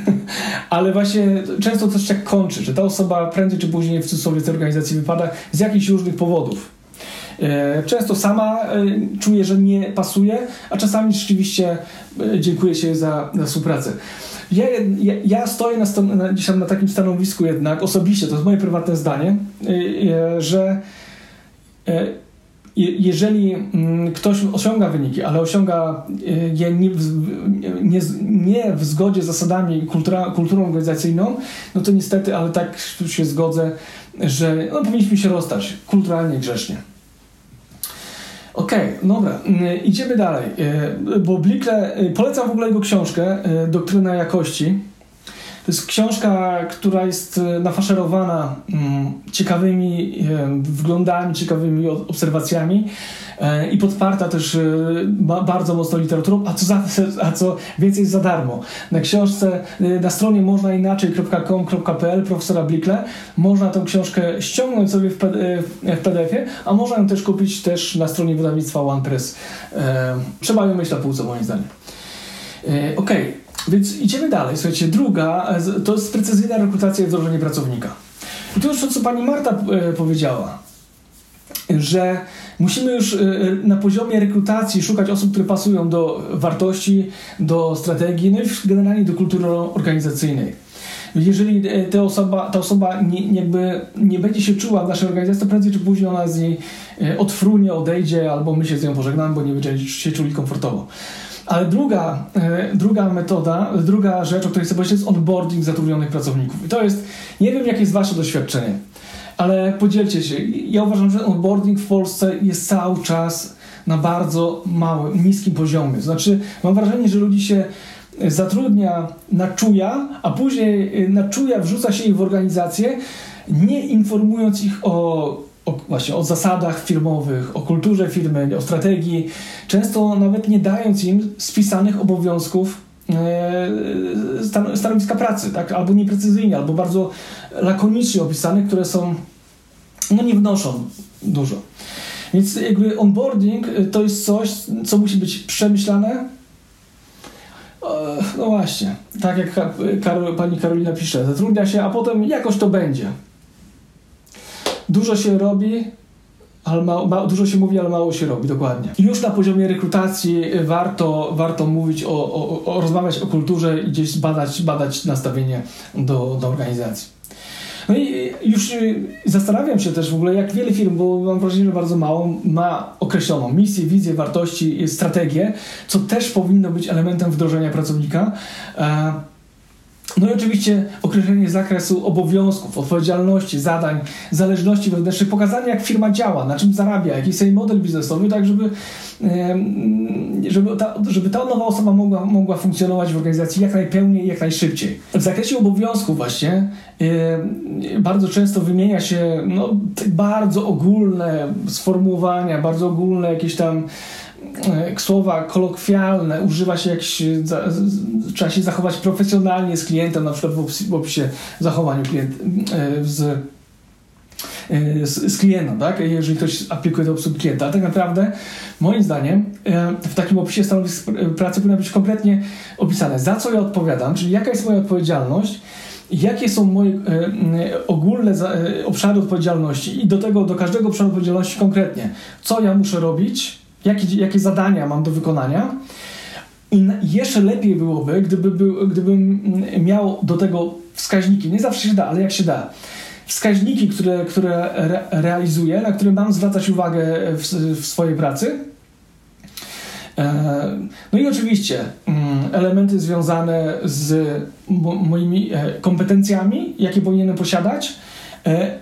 ale właśnie często coś tak kończy, że ta osoba prędzej czy później w cudzysłowie z tej organizacji wypada z jakichś różnych powodów. E, często sama e, czuje, że nie pasuje, a czasami rzeczywiście e, dziękuję się za, za współpracę. Ja, ja, ja stoję na, stan, na, na takim stanowisku jednak, osobiście, to jest moje prywatne zdanie, że jeżeli mm, ktoś osiąga wyniki, ale osiąga je nie w, nie, nie w zgodzie z zasadami kultura, kulturą organizacyjną, no to niestety, ale tak się zgodzę, że no, powinniśmy się rozstać kulturalnie grzecznie. Okej, okay, dobra, mm, idziemy dalej, e, bo Blikle, e, polecam w ogóle jego książkę e, Doktryna Jakości. To jest książka, która jest nafaszerowana mm, ciekawymi wglądami, ciekawymi obserwacjami E, i podparta też e, bardzo mocno literaturą, a co, za, a co więcej za darmo. Na książce, e, na stronie można inaczej.com.pl profesora Blikle można tę książkę ściągnąć sobie w, PDF-ie, a można ją też kupić też na stronie wydawnictwa OnePress. Trzeba ją mieć na półce moim zdaniem. Ok, więc idziemy dalej. Słuchajcie, druga to jest precyzyjna rekrutacja i wdrożenie pracownika. I to już to, co pani Marta powiedziała, że Musimy już y, na poziomie rekrutacji szukać osób, które pasują do wartości, do strategii, no i generalnie do kultury organizacyjnej. Jeżeli e, ta osoba, ta osoba nie, jakby nie będzie się czuła w naszej organizacji, to prędzej czy później ona z niej e, odfrunie, odejdzie, albo my się z nią pożegnamy, bo nie będziemy się czuli komfortowo. Ale druga, e, druga metoda, druga rzecz, o której chcę powiedzieć, jest onboarding zatrudnionych pracowników. I to jest, nie wiem, jakie jest Wasze doświadczenie ale podzielcie się. Ja uważam, że onboarding w Polsce jest cały czas na bardzo małym, niskim poziomie. Znaczy, mam wrażenie, że ludzi się zatrudnia na czuja, a później na czuja wrzuca się ich w organizację, nie informując ich o, o, właśnie o zasadach firmowych, o kulturze firmy, o strategii, często nawet nie dając im spisanych obowiązków e, stanowiska pracy, tak? albo nieprecyzyjnie, albo bardzo lakonicznie opisanych, które są no nie wnoszą dużo. Więc jakby onboarding y, to jest coś, co musi być przemyślane. No właśnie, tak jak pani Karolina pisze, zatrudnia się, a potem jakoś to będzie. Dużo się robi, ale ma, ma, dużo się mówi, ale mało się robi, dokładnie. Już na poziomie rekrutacji warto, warto mówić o, o, o rozmawiać o kulturze i gdzieś badać, badać nastawienie do, do organizacji. No i już zastanawiam się też w ogóle, jak wiele firm, bo mam wrażenie, że bardzo mało, ma określoną misję, wizję, wartości, strategię, co też powinno być elementem wdrożenia pracownika. E, no i oczywiście określenie zakresu obowiązków, odpowiedzialności, zadań, zależności wewnętrznych, pokazanie jak firma działa, na czym zarabia, jaki jest jej model biznesowy, tak żeby, żeby, ta, żeby ta nowa osoba mogła, mogła funkcjonować w organizacji jak najpełniej jak najszybciej. W zakresie obowiązków właśnie bardzo często wymienia się no, bardzo ogólne sformułowania, bardzo ogólne jakieś tam słowa kolokwialne, używa się jakś, za, trzeba się zachować profesjonalnie z klientem, na przykład w opisie, zachowaniu klient, e, z, e, z, z klientem, tak? jeżeli ktoś aplikuje do obsługi klienta. Ale tak naprawdę, moim zdaniem, w takim opisie stanowisk pracy powinno być kompletnie opisane, za co ja odpowiadam, czyli jaka jest moja odpowiedzialność, jakie są moje ogólne obszary odpowiedzialności i do tego, do każdego obszaru odpowiedzialności konkretnie, co ja muszę robić, jakie, jakie zadania mam do wykonania. I jeszcze lepiej byłoby, gdyby był, gdybym miał do tego wskaźniki. Nie zawsze się da, ale jak się da. Wskaźniki, które, które re, realizuję, na które mam zwracać uwagę w, w swojej pracy. E, no i oczywiście mm, elementy związane z moimi e, kompetencjami, jakie powinienem posiadać,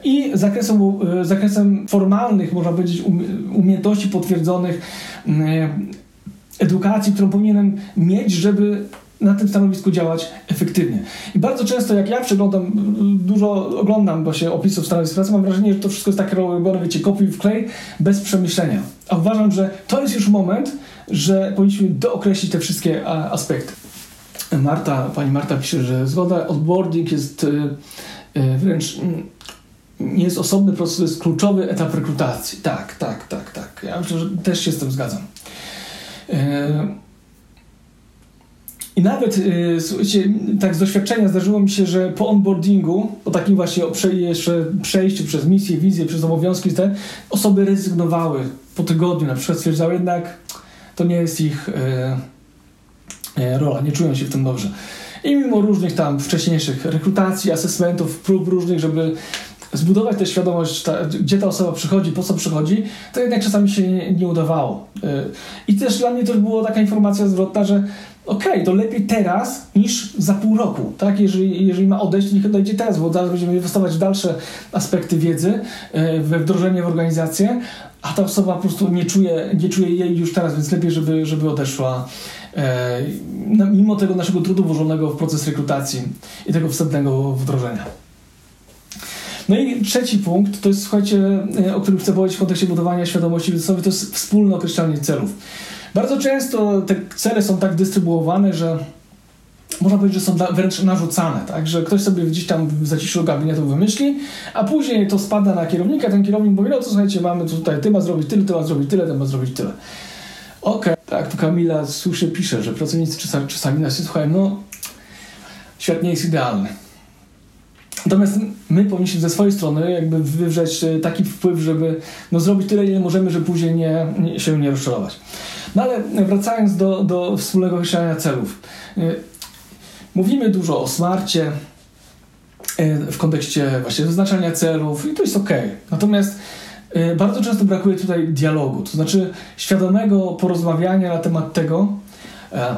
i zakresem, e, zakresem formalnych, można powiedzieć, umiejętności potwierdzonych, e, edukacji, którą powinienem mieć, żeby na tym stanowisku działać efektywnie. I bardzo często, jak ja przeglądam, dużo oglądam właśnie opisów stanowisk pracy, mam wrażenie, że to wszystko jest tak robione, wiecie, kopiuj w klej, bez przemyślenia. A uważam, że to jest już moment, że powinniśmy dookreślić te wszystkie aspekty. Marta, pani Marta pisze, że zgoda, onboarding jest wręcz mm, nie jest osobny proces, to jest kluczowy etap rekrutacji. Tak, tak, tak, tak. Ja myślę, że też się z tym zgadzam. Y, I nawet, słuchajcie, tak z doświadczenia zdarzyło mi się, że po onboardingu, po takim właśnie przejściu przez misję, wizję, przez obowiązki, te osoby rezygnowały po tygodniu, na przykład stwierdzały jednak, to nie jest ich E, rola, nie czują się w tym dobrze. I mimo różnych tam wcześniejszych rekrutacji, asesmentów, prób różnych, żeby zbudować tę świadomość, ta, gdzie ta osoba przychodzi, po co przychodzi, to jednak czasami się nie, nie udawało. E, I też dla mnie też była taka informacja zwrotna, że okej, okay, to lepiej teraz niż za pół roku, tak? Jeżeli, jeżeli ma odejść, to niech odejdzie teraz, bo zaraz będziemy inwestować w dalsze aspekty wiedzy, e, we wdrożenie w organizację, a ta osoba po prostu nie czuje, nie czuje jej już teraz, więc lepiej, żeby, żeby odeszła mimo tego naszego trudu włożonego w proces rekrutacji i tego wstępnego wdrożenia. No i trzeci punkt, to jest, słuchajcie, e, o którym chcę powiedzieć w kontekście budowania świadomości biznesowej, to jest wspólne określanie celów. Bardzo często te cele są tak dystrybuowane, że można powiedzieć, że są wręcz narzucane, tak? że ktoś sobie gdzieś tam w zaciszu gabinetu wymyśli, a później to spada na kierownika, ten kierownik mówi, no to słuchajcie, mamy tutaj, ty ma zrobić tyle, ty ma zrobić tyle, ty ma zrobić tyle. Okej. Tak, tu Kamila słusznie pisze, że pracownicy czasami, czasami nas się słuchają, no świat nie jest idealny. Natomiast my powinniśmy ze swojej strony jakby wywrzeć e, taki wpływ, żeby no, zrobić tyle, ile możemy, żeby później nie, nie, się nie rozczarować. No ale wracając do, do wspólnego określania celów. E, mówimy dużo o smarcie e, w kontekście właśnie wyznaczania celów i to jest ok. Natomiast bardzo często brakuje tutaj dialogu, to znaczy świadomego porozmawiania na temat tego, e,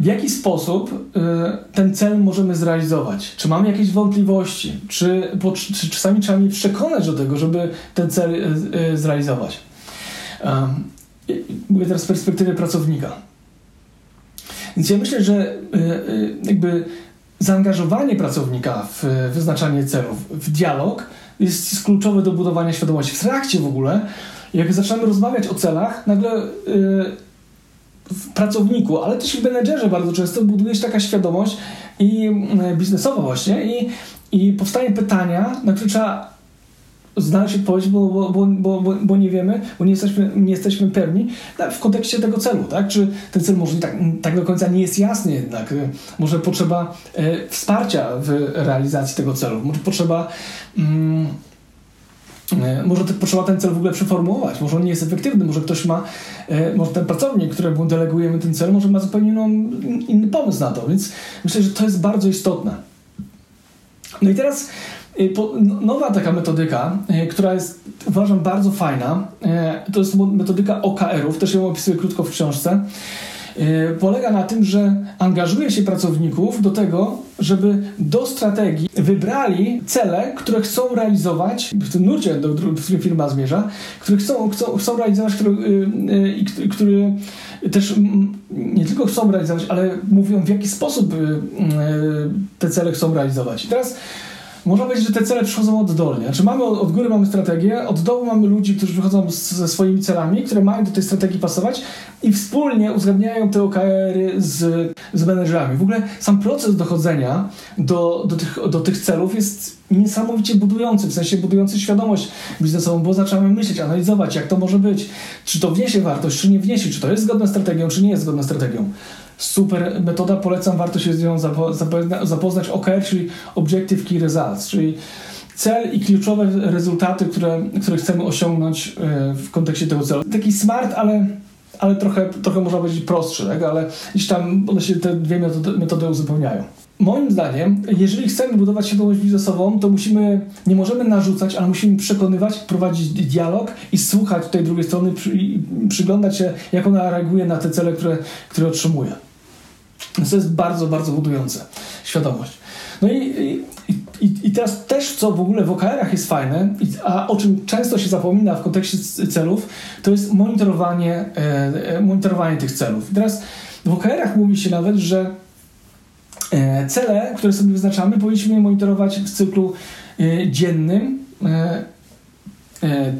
w jaki sposób y, ten cel możemy zrealizować? Czy mamy jakieś wątpliwości? Czy, czy czasami trzeba mnie przekonać do tego, żeby ten cel y, zrealizować? E, mówię teraz z perspektywy pracownika. Więc ja myślę, że jakby zaangażowanie pracownika w wyznaczanie celów, w dialog, jest, jest kluczowy do budowania świadomości. W trakcie w ogóle, jak zaczynamy rozmawiać o celach, nagle yy, w pracowniku, ale też w menedżerze bardzo często buduje się taka świadomość i yy, biznesowa właśnie i, i powstaje pytania, na które trzeba znaleźć odpowiedź, bo, bo, bo, bo, bo nie wiemy, bo nie jesteśmy, nie jesteśmy pewni tak, w kontekście tego celu, tak? Czy ten cel może tak, tak do końca nie jest jasny jednak, może potrzeba e, wsparcia w realizacji tego celu, może potrzeba mm, e, może te, potrzeba ten cel w ogóle przeformułować, może on nie jest efektywny, może ktoś ma, e, może ten pracownik, któremu delegujemy ten cel, może ma zupełnie inny pomysł na to, więc myślę, że to jest bardzo istotne. No i teraz no, nowa taka metodyka, y, która jest uważam bardzo fajna, y, to jest metodyka OKR-ów, też ją opisuję krótko w książce. Polega na tym, że angażuje się pracowników do tego, żeby do strategii wybrali cele, które chcą realizować w tym nurcie, do którym firma zmierza, które chcą, chcą, chcą realizować, które, które też nie tylko chcą realizować, ale mówią w jaki sposób te cele chcą realizować. I teraz można powiedzieć, że te cele przychodzą oddolnie. Znaczy mamy od góry mamy strategię, od dołu mamy ludzi, którzy wychodzą z, ze swoimi celami, które mają do tej strategii pasować i wspólnie uzgadniają te OKR-y z, z menedżerami. W ogóle sam proces dochodzenia do, do, tych, do tych celów jest niesamowicie budujący, w sensie budujący świadomość biznesową, bo zaczynamy myśleć, analizować, jak to może być, czy to wniesie wartość, czy nie wniesie, czy to jest zgodne z strategią, czy nie jest zgodne z strategią super metoda, polecam, warto się z nią zapoznać. OKR, czyli Objective Key Results, czyli cel i kluczowe rezultaty, które, które chcemy osiągnąć e, w kontekście tego celu. Taki smart, ale, ale trochę, trochę można powiedzieć prostszy, tak? ale gdzieś tam one się te dwie metody, metody uzupełniają. Moim zdaniem, jeżeli chcemy budować świadomość biznesową, to musimy, nie możemy narzucać, ale musimy przekonywać, prowadzić dialog i słuchać tej drugiej strony, przy, przyglądać się, jak ona reaguje na te cele, które, które otrzymuje. To jest bardzo, bardzo budujące świadomość. No i, i, i teraz też, co w ogóle w OKR-ach jest fajne, a o czym często się zapomina w kontekście celów, to jest monitorowanie, e, monitorowanie tych celów. I teraz W OKR-ach mówi się nawet, że e, cele, które sobie wyznaczamy, powinniśmy monitorować w cyklu e, dziennym, e, e,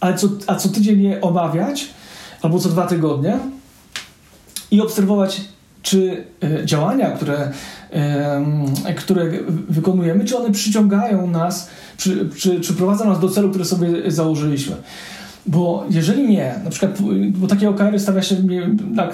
ale co, a co tydzień je omawiać, albo co dwa tygodnie i obserwować, czy e, działania, które, e, które wykonujemy, czy one przyciągają nas, czy, czy, czy prowadzą nas do celu, który sobie założyliśmy. Bo jeżeli nie, na przykład, bo takie OKR stawia się na,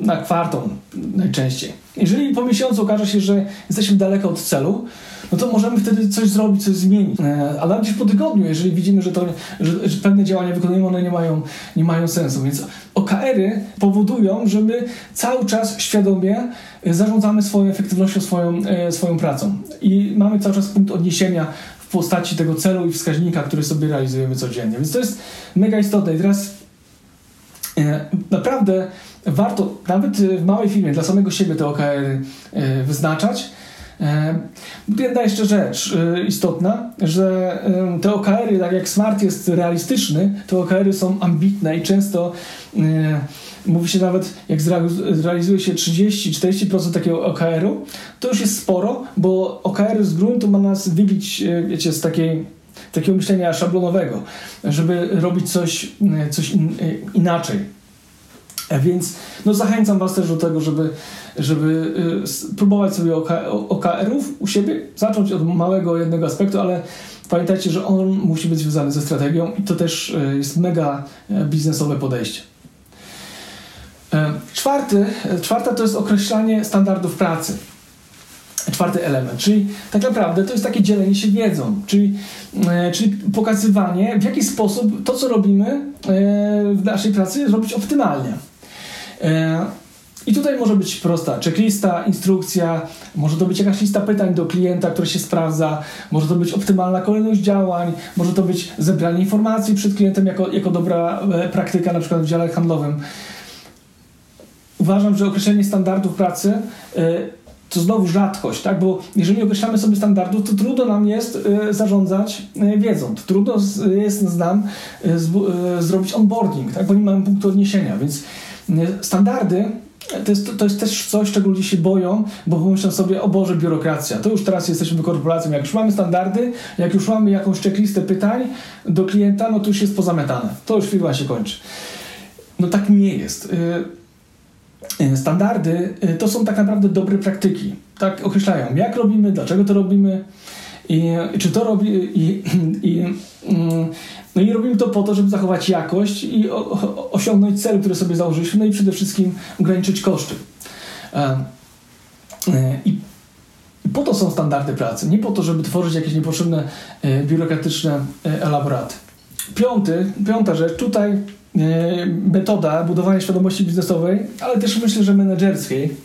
na kwartą najczęściej. Jeżeli po miesiącu okaże się, że jesteśmy daleko od celu, no to możemy wtedy coś zrobić, coś zmienić. E, ale nawet gdzieś po tygodniu, jeżeli widzimy, że, to, że, że pewne działania wykonujemy, one nie mają, nie mają sensu. Więc OKR-y powodują, że my cały czas świadomie zarządzamy swoją efektywnością, swoją, e, swoją pracą. I mamy cały czas punkt odniesienia w postaci tego celu i wskaźnika, który sobie realizujemy codziennie. Więc to jest mega istotne. I teraz e, naprawdę warto nawet w małej firmie dla samego siebie te OKR-y wyznaczać Jedna jeszcze rzecz y, istotna, że te OKR-y, tak jak Smart jest realistyczny, te OKR-y są ambitne i często mówi się nawet, jak zrealizuje się 30-40% takiego OKR-u, to już jest sporo, bo OKR z gruntu ma nas wybić, wiecie, z takiej takiego myślenia szablonowego, żeby robić coś, coś in, inaczej. E, więc no, zachęcam Was też do tego, żeby, żeby y, próbować sobie OKR-ów u siebie, zacząć od małego jednego aspektu, ale pamiętajcie, że on musi być związany ze strategią i to też y, jest mega e, biznesowe podejście. E, czwarty, czwarta to jest określanie standardów pracy. Czwarty element, czyli tak naprawdę to jest takie dzielenie się wiedzą, czyli, czyli pokazywanie, w jaki sposób to, co robimy w naszej pracy, zrobić optymalnie. E, I tutaj może być prosta checklista, instrukcja, może to być jakaś lista pytań do klienta, która się sprawdza, może to być optymalna kolejność działań, może to być zebranie informacji przed klientem jako, jako dobra e, praktyka, na przykład w dziale handlowym. Uważam, że określenie standardów pracy e, to znowu rzadkość, tak? bo jeżeli określamy sobie standardów, to trudno nam jest zarządzać wiedzą, to trudno jest nam zrobić onboarding, tak? bo nie mamy punktu odniesienia, więc Standardy to jest, to jest też coś, czego ludzie się boją, bo pomyślą sobie, o Boże, biurokracja. To już teraz jesteśmy korporacją. Jak już mamy standardy, jak już mamy jakąś checklistę pytań do klienta, no to już jest pozametane. To już firma się kończy. No tak nie jest. Y, y, standardy y, to są tak naprawdę dobre praktyki. Tak określają, jak robimy, dlaczego to robimy i czy to robi i, i, mm, no i robimy to po to, żeby zachować jakość i osiągnąć cel, który sobie założyliśmy, no i przede wszystkim ograniczyć koszty. E, e, I po to są standardy pracy, nie po to, żeby tworzyć jakieś niepotrzebne e, biurokratyczne elaboraty. Piąty, piąta rzecz, tutaj metoda budowania świadomości biznesowej, ale też myślę, że menedżerskiej.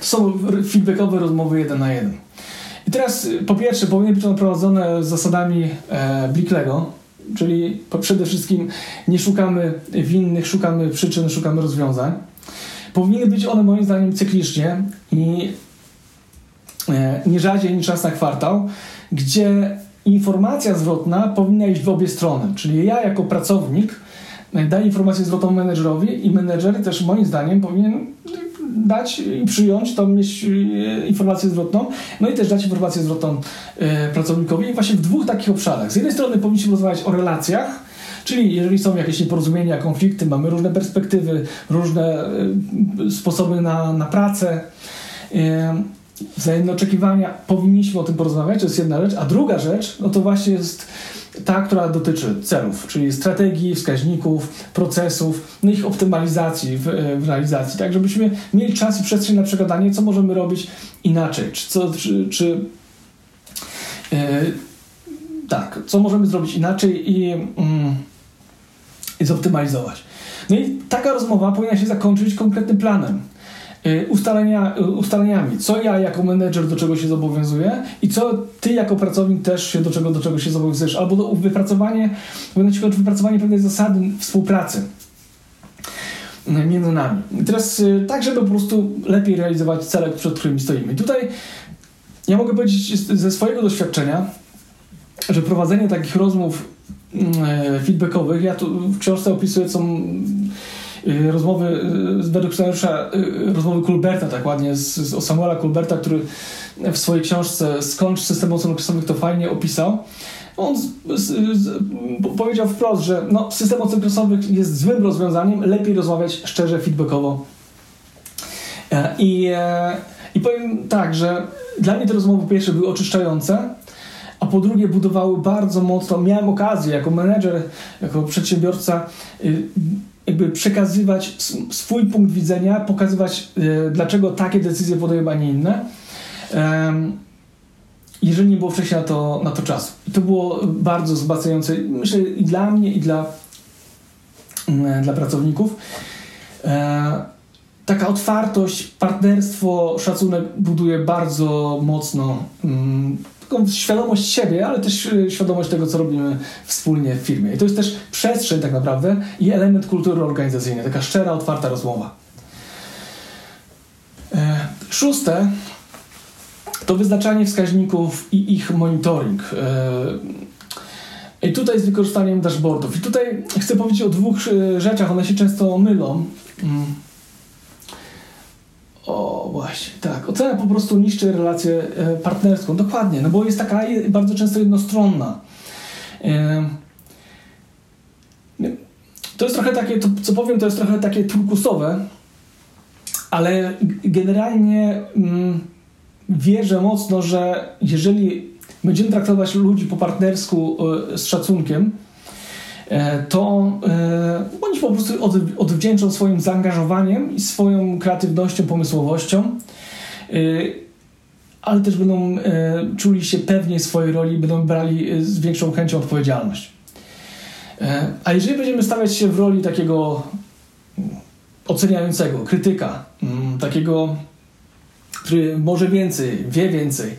To są feedbackowe rozmowy jeden na jeden. I teraz po pierwsze powinny być one prowadzone z zasadami e, Blicklego, czyli przede wszystkim nie szukamy winnych, szukamy przyczyn, szukamy rozwiązań. Powinny być one moim zdaniem cyklicznie i e, nie rzadziej niż raz na kwartał, gdzie informacja zwrotna powinna iść w obie strony. Czyli ja jako pracownik daję informację zwrotną menedżerowi i menedżer też moim zdaniem powinien dać i przyjąć, mieć e, informację zwrotną, no i też dać informację zwrotną e, pracownikowi właśnie w dwóch takich obszarach. Z jednej strony powinniśmy rozmawiać o relacjach, Czyli jeżeli są jakieś nieporozumienia, konflikty, mamy różne perspektywy, różne e, sposoby na, na pracę, wzajemne oczekiwania, powinniśmy o tym porozmawiać, to jest jedna rzecz. A druga rzecz, no to właśnie jest ta, która dotyczy celów, czyli strategii, wskaźników, procesów, no ich optymalizacji w, w, realizacji, tak żebyśmy mieli czas i przestrzeń na przegadanie, co możemy robić inaczej, czy, co, czy, czy yy, tak, co możemy zrobić inaczej i, yy, i zoptymalizować. No i taka rozmowa powinna się zakończyć konkretnym planem. Y, ustalenia, y, ustaleniami, co ja jako menedżer do czego się zobowiązuję i co ty jako pracownik też się do czego, do czego się zobowiązujesz, albo do wypracowanie, wypracowanie pewnej zasady współpracy y, między nami. I teraz tak, żeby po prostu lepiej realizować cele, przed którymi stoimy. I tutaj ja mogę powiedzieć ze swojego doświadczenia, że prowadzenie takich rozmów feedbackowych, ja tu w książce opisuję, co y, rozmowy y, według scenariusza y, rozmowy Kulberta, tak ładnie, z, z Samuela Kulberta, który w swojej książce Skończ system ocen okresowych to fajnie opisał. On z, z, z, powiedział wprost, że no, system ocen okresowych jest złym rozwiązaniem, lepiej rozmawiać szczerze, feedbackowo. E, I, e, I powiem tak, że dla mnie te rozmowy po pierwsze były oczyszczające, a po drugie budowały bardzo mocno, miałem okazję jako menedżer, jako przedsiębiorca y, jakby przekazywać swój punkt widzenia, pokazywać y, dlaczego takie decyzje podejmę, a nie inne jeżeli nie było wcześniej na to, na to czasu. I to było bardzo wzbacające, myślę, i dla mnie, i dla, mm, dla pracowników. E, taka otwartość, partnerstwo, szacunek buduje bardzo mocno mm, taką świadomość siebie, ale też e, świadomość tego, co robimy wspólnie w firmie. I to jest też przestrzeń tak naprawdę i element kultury organizacyjnej, taka szczera, otwarta rozmowa. E, szóste to wyznaczanie wskaźników i ich monitoring. E, I tutaj z wykorzystaniem dashboardów. I tutaj chcę powiedzieć o dwóch rzeczach, one się często mylą. O, właśnie, tak. Ocena po prostu niszczy relację e, partnerską. Dokładnie, no bo jest taka bardzo często jednostronna. E, to jest trochę takie, to, co powiem, to jest trochę takie turkusowe, ale generalnie mm, wierzę mocno, że jeżeli będziemy traktować ludzi po partnersku e, z szacunkiem, to e, oni po prostu odwdzięczą swoim zaangażowaniem i swoją kreatywnością, pomysłowością, e, ale też będą czuli się pewnie w swojej roli, będą brali z większą chęcią odpowiedzialność. A jeżeli będziemy stawiać się w roli takiego oceniającego, krytyka, mm, takiego, który może więcej, wie więcej,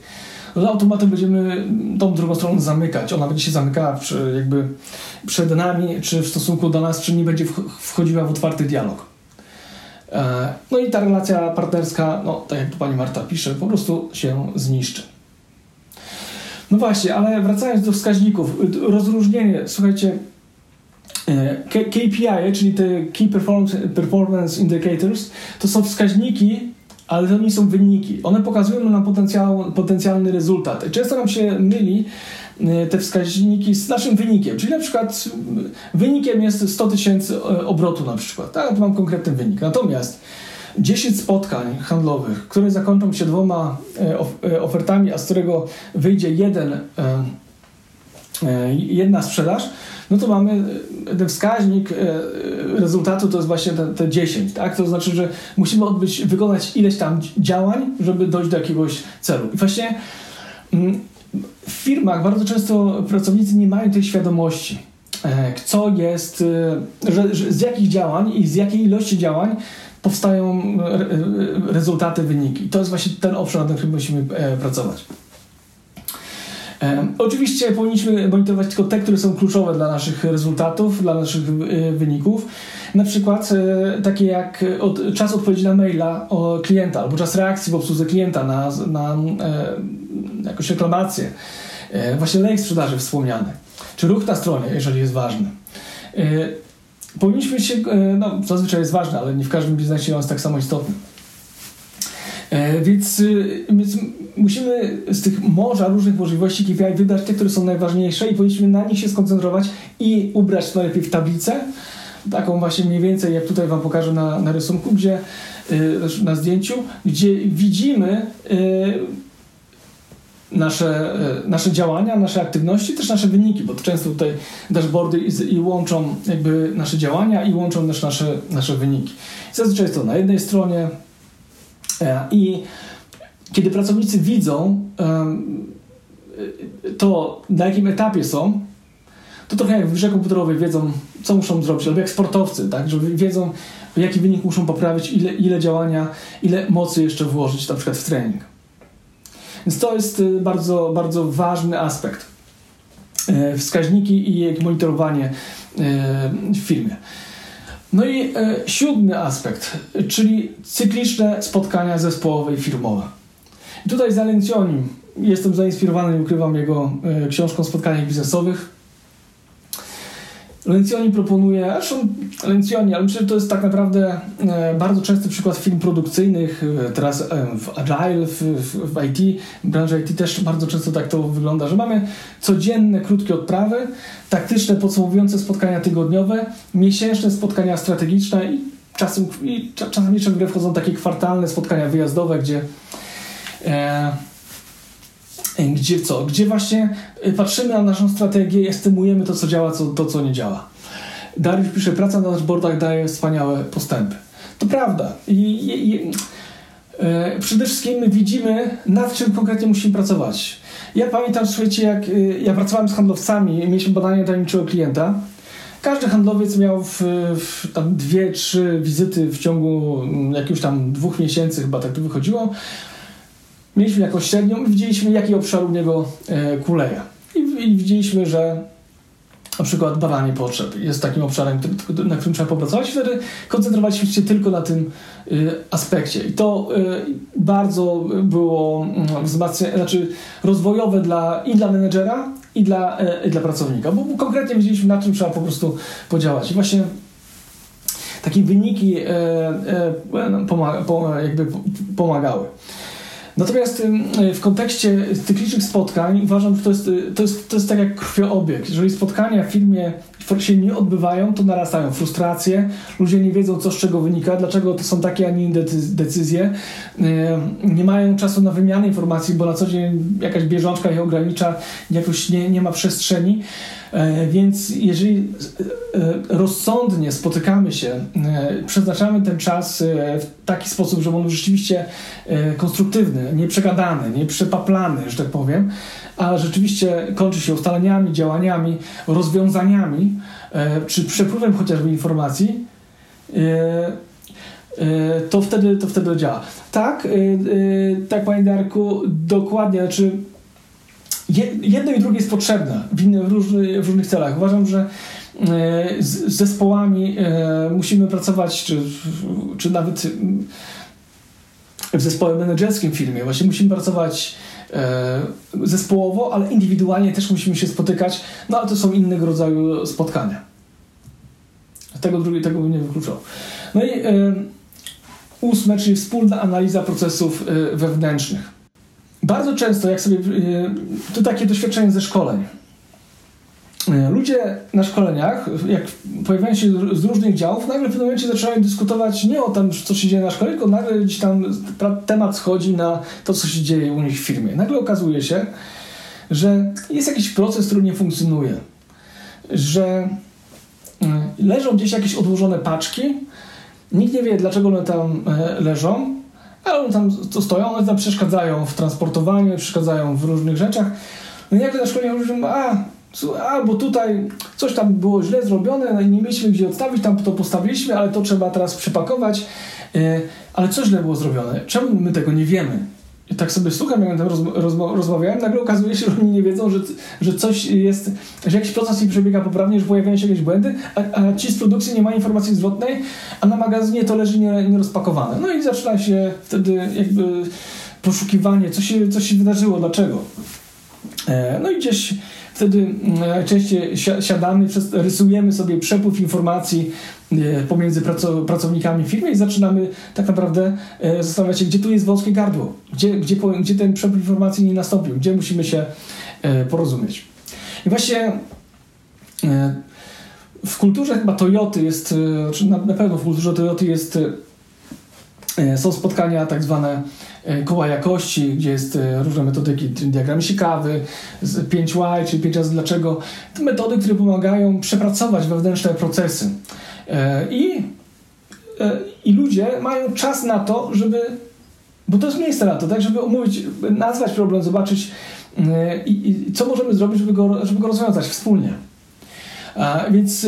no automatem będziemy tą drugą stronę zamykać. Ona będzie się zamykała przy, jakby przed nami, czy w stosunku do nas, czy nie będzie wchodziła w otwarty dialog. E, no i ta relacja partnerska, no tak jak tu pani Marta pisze, po prostu się zniszczy. No właśnie, ale wracając do wskaźników, rozróżnienie, słuchajcie, e, KPI, czyli te Key Performance, Performance Indicators, to są wskaźniki, ale to nie są wyniki. One pokazują nam potencjał, potencjalny rezultat. Często nam się myli e, te wskaźniki z naszym wynikiem, czyli na przykład wynikiem jest 100 tysięcy e, obrotu na przykład, tak, mam konkretny wynik. Natomiast 10 spotkań handlowych, które zakończą się dwoma e, ofertami, a z którego wyjdzie jeden, jedna sprzedaż, no to mamy e, ten wskaźnik e, rezultatu to jest właśnie te, te 10, tak? To znaczy, że musimy odbyć, wykonać ileś tam działań, żeby dojść do jakiegoś celu. I właśnie mm, w firmach bardzo często pracownicy nie mają tej świadomości, e, co jest, że, że z jakich działań i z jakiej ilości działań powstają rezultaty, wyniki. I to jest właśnie ten obszar, nad którym musimy pracować. Oczywiście powinniśmy monitorować tylko te, które są kluczowe dla naszych rezultatów, dla naszych e, wyników. Na przykład e, takie jak od, czas odpowiedzi na maila klienta albo czas reakcji w obsłudze klienta na, na e, jakąś reklamację. Właśnie lejk sprzedaży wspomniany. Czy ruch na stronie, jeżeli jest ważny. Powinniśmy się, no zazwyczaj jest ważny, ale nie w każdym biznesie on jest tak samo istotny. E, więc, y, więc musimy z tych morza różnych możliwości KPI wybrać te, które są najważniejsze i powinniśmy na nich się skoncentrować i ubrać najlepiej w tablicę, taką właśnie mniej więcej, jak tutaj Wam pokażę na, na rysunku, gdzie y, na zdjęciu, gdzie widzimy y, nasze, nasze działania, nasze aktywności, też nasze wyniki, bo to często tutaj dashboardy i, i łączą jakby nasze działania i łączą też nasze, nasze wyniki. Zazwyczaj jest to na jednej stronie, I kiedy pracownicy widzą to, na jakim etapie są, to trochę jak w grze komputerowej wiedzą, co muszą zrobić, albo jak sportowcy, tak, że wiedzą, jaki wynik muszą poprawić, ile, ile działania, ile mocy jeszcze włożyć na przykład w trening. Więc to jest y, bardzo, bardzo ważny aspekt. E, wskaźniki i monitorowanie e, w firmie. No i e, siódmy aspekt, czyli cykliczne spotkania zespołowe i firmowe. I tutaj za Lencjonim jestem zainspirowany i ukrywam jego e, książką Spotkaniach biznesowych. Lencioni proponuje, zresztą Lencioni, ale myślę, że to jest tak naprawdę e, bardzo częsty przykład firm produkcyjnych, e, teraz e, w Agile, w, w, w IT, w branży IT też bardzo często tak to wygląda, że mamy codzienne, krótkie odprawy, taktyczne, podsumowujące spotkania tygodniowe, miesięczne spotkania strategiczne i czasem, i czasem jeszcze w grę wchodzą takie kwartalne spotkania wyjazdowe, gdzie e, gdzie co? Gdzie właśnie y, patrzymy na naszą strategię i estymujemy to, co działa, co, to, co nie działa. Dariusz pisze, praca na dashboardach daje wspaniałe postępy. To prawda. I, i, i e, przede wszystkim my widzimy, nad czym konkretnie musimy pracować. Ja pamiętam, słuchajcie, jak y, ja pracowałem z handlowcami mieliśmy badanie tajemniczego klienta. Każdy handlowiec miał w, w tam dwie, trzy wizyty w ciągu mm, jakiegoś tam dwóch miesięcy, chyba tak to wychodziło mieliśmy jakąś średnią i widzieliśmy, jaki obszar u niego e, kuleje. I, I, widzieliśmy, że na przykład badanie potrzeb jest takim obszarem, na którym trzeba popracować. Wtedy koncentrowaliśmy się tylko na tym y, aspekcie. I to y, bardzo było wzmacniane, znaczy rozwojowe dla, i dla menedżera, i dla, i dla pracownika, bo konkretnie wiedzieliśmy, na czym trzeba po prostu podziałać. I właśnie takie wyniki y, pomaga, jakby pomagały. Natomiast w kontekście cyklicznych spotkań uważam, że to jest, to jest, to jest tak jak krwioobieg. Jeżeli spotkania w firmie się nie odbywają, to narastają frustracje, ludzie nie wiedzą, co z czego wynika, dlaczego to są takie, a nie inne decyzje, nie mają czasu na wymianę informacji, bo na co dzień jakaś bieżączka ich ogranicza, jakoś nie, nie ma przestrzeni. E, więc jeżeli e, e, rozsądnie spotykamy się, przeznaczamy ten czas w taki sposób, żeby on był rzeczywiście konstruktywny, nie przegadany, nie przepaplany, że tak powiem, a rzeczywiście kończy się ustaleniami, działaniami, rozwiązaniami, czy przepływem chociażby informacji, to wtedy, to wtedy działa. Tak, tak Panie Darku, dokładnie, znaczy jedno i drugie jest potrzebne w, innych, w, różnych, w różnych celach. Uważam, że e, z zespołami e, musimy pracować, czy, czy nawet w zespole menedżerskim w firmie. Właśnie musimy pracować e, zespołowo, ale indywidualnie też musimy się spotykać, no ale to są innego rodzaju spotkania. Tego drugiego tego bym nie wykluczał. No i ósme, czyli wspólna analiza procesów wewnętrznych. Bardzo często, jak sobie. Y, to takie doświadczenie ze szkoleń. Y, ludzie na szkoleniach, jak pojawiają się z różnych działów, nagle w pewnym momencie zaczynają dyskutować nie o tym, co się dzieje na szkole, tylko nagle gdzieś tam temat schodzi na to, co się dzieje u nich w firmie. Nagle okazuje się, że jest jakiś proces, który nie funkcjonuje, że y, leżą gdzieś jakieś odłożone paczki, nikt nie wie, dlaczego one tam e, leżą, ale tam to stoją, one tam przeszkadzają w transportowaniu, przeszkadzają w różnych rzeczach. No i jak na szkoleniu mówią, a, a, bo tutaj coś tam było źle zrobione, no i nie mieliśmy gdzie odstawić, tam to postawiliśmy, ale to trzeba teraz przepakować. Yy, ale co źle było zrobione? Czemu my tego nie wiemy? I tak sobie słucham, jak tam rozmawiałem, nagle okazuje się, że oni nie wiedzą, że, że coś jest, że jakiś proces nie przebiega poprawnie, że pojawiają się jakieś błędy, a, a ci z produkcji nie mają informacji zwrotnej, a na magazynie to leży nie, nierozpakowane. No i zaczyna się wtedy jakby poszukiwanie, co się, co się wydarzyło, dlaczego. E, no i gdzieś wtedy mm, najczęściej siadamy, rysujemy sobie przepływ informacji e, pomiędzy pracownikami firmy i zaczynamy tak naprawdę e, zastanawiać się, gdzie tu jest wąskie gardło, gdzie, gdzie, gdzie ten przepływ informacji nie nastąpił, gdzie musimy się porozumieć. I właśnie w kulturze chyba Toyoty jest, czy na, pewno w kulturze Toyoty jest, są spotkania tak zwane E, koła jakości, gdzie jest e, różne metodyki, diagram sikawy, 5Y, czyli 5 razy dlaczego. To metody, które pomagają przepracować wewnętrzne procesy. E, I, I ludzie mają czas na to, żeby, bo to jest miejsce na to, tak, żeby omówić, nazwać problem, zobaczyć i, i co możemy zrobić, żeby go, żeby go rozwiązać wspólnie. Więc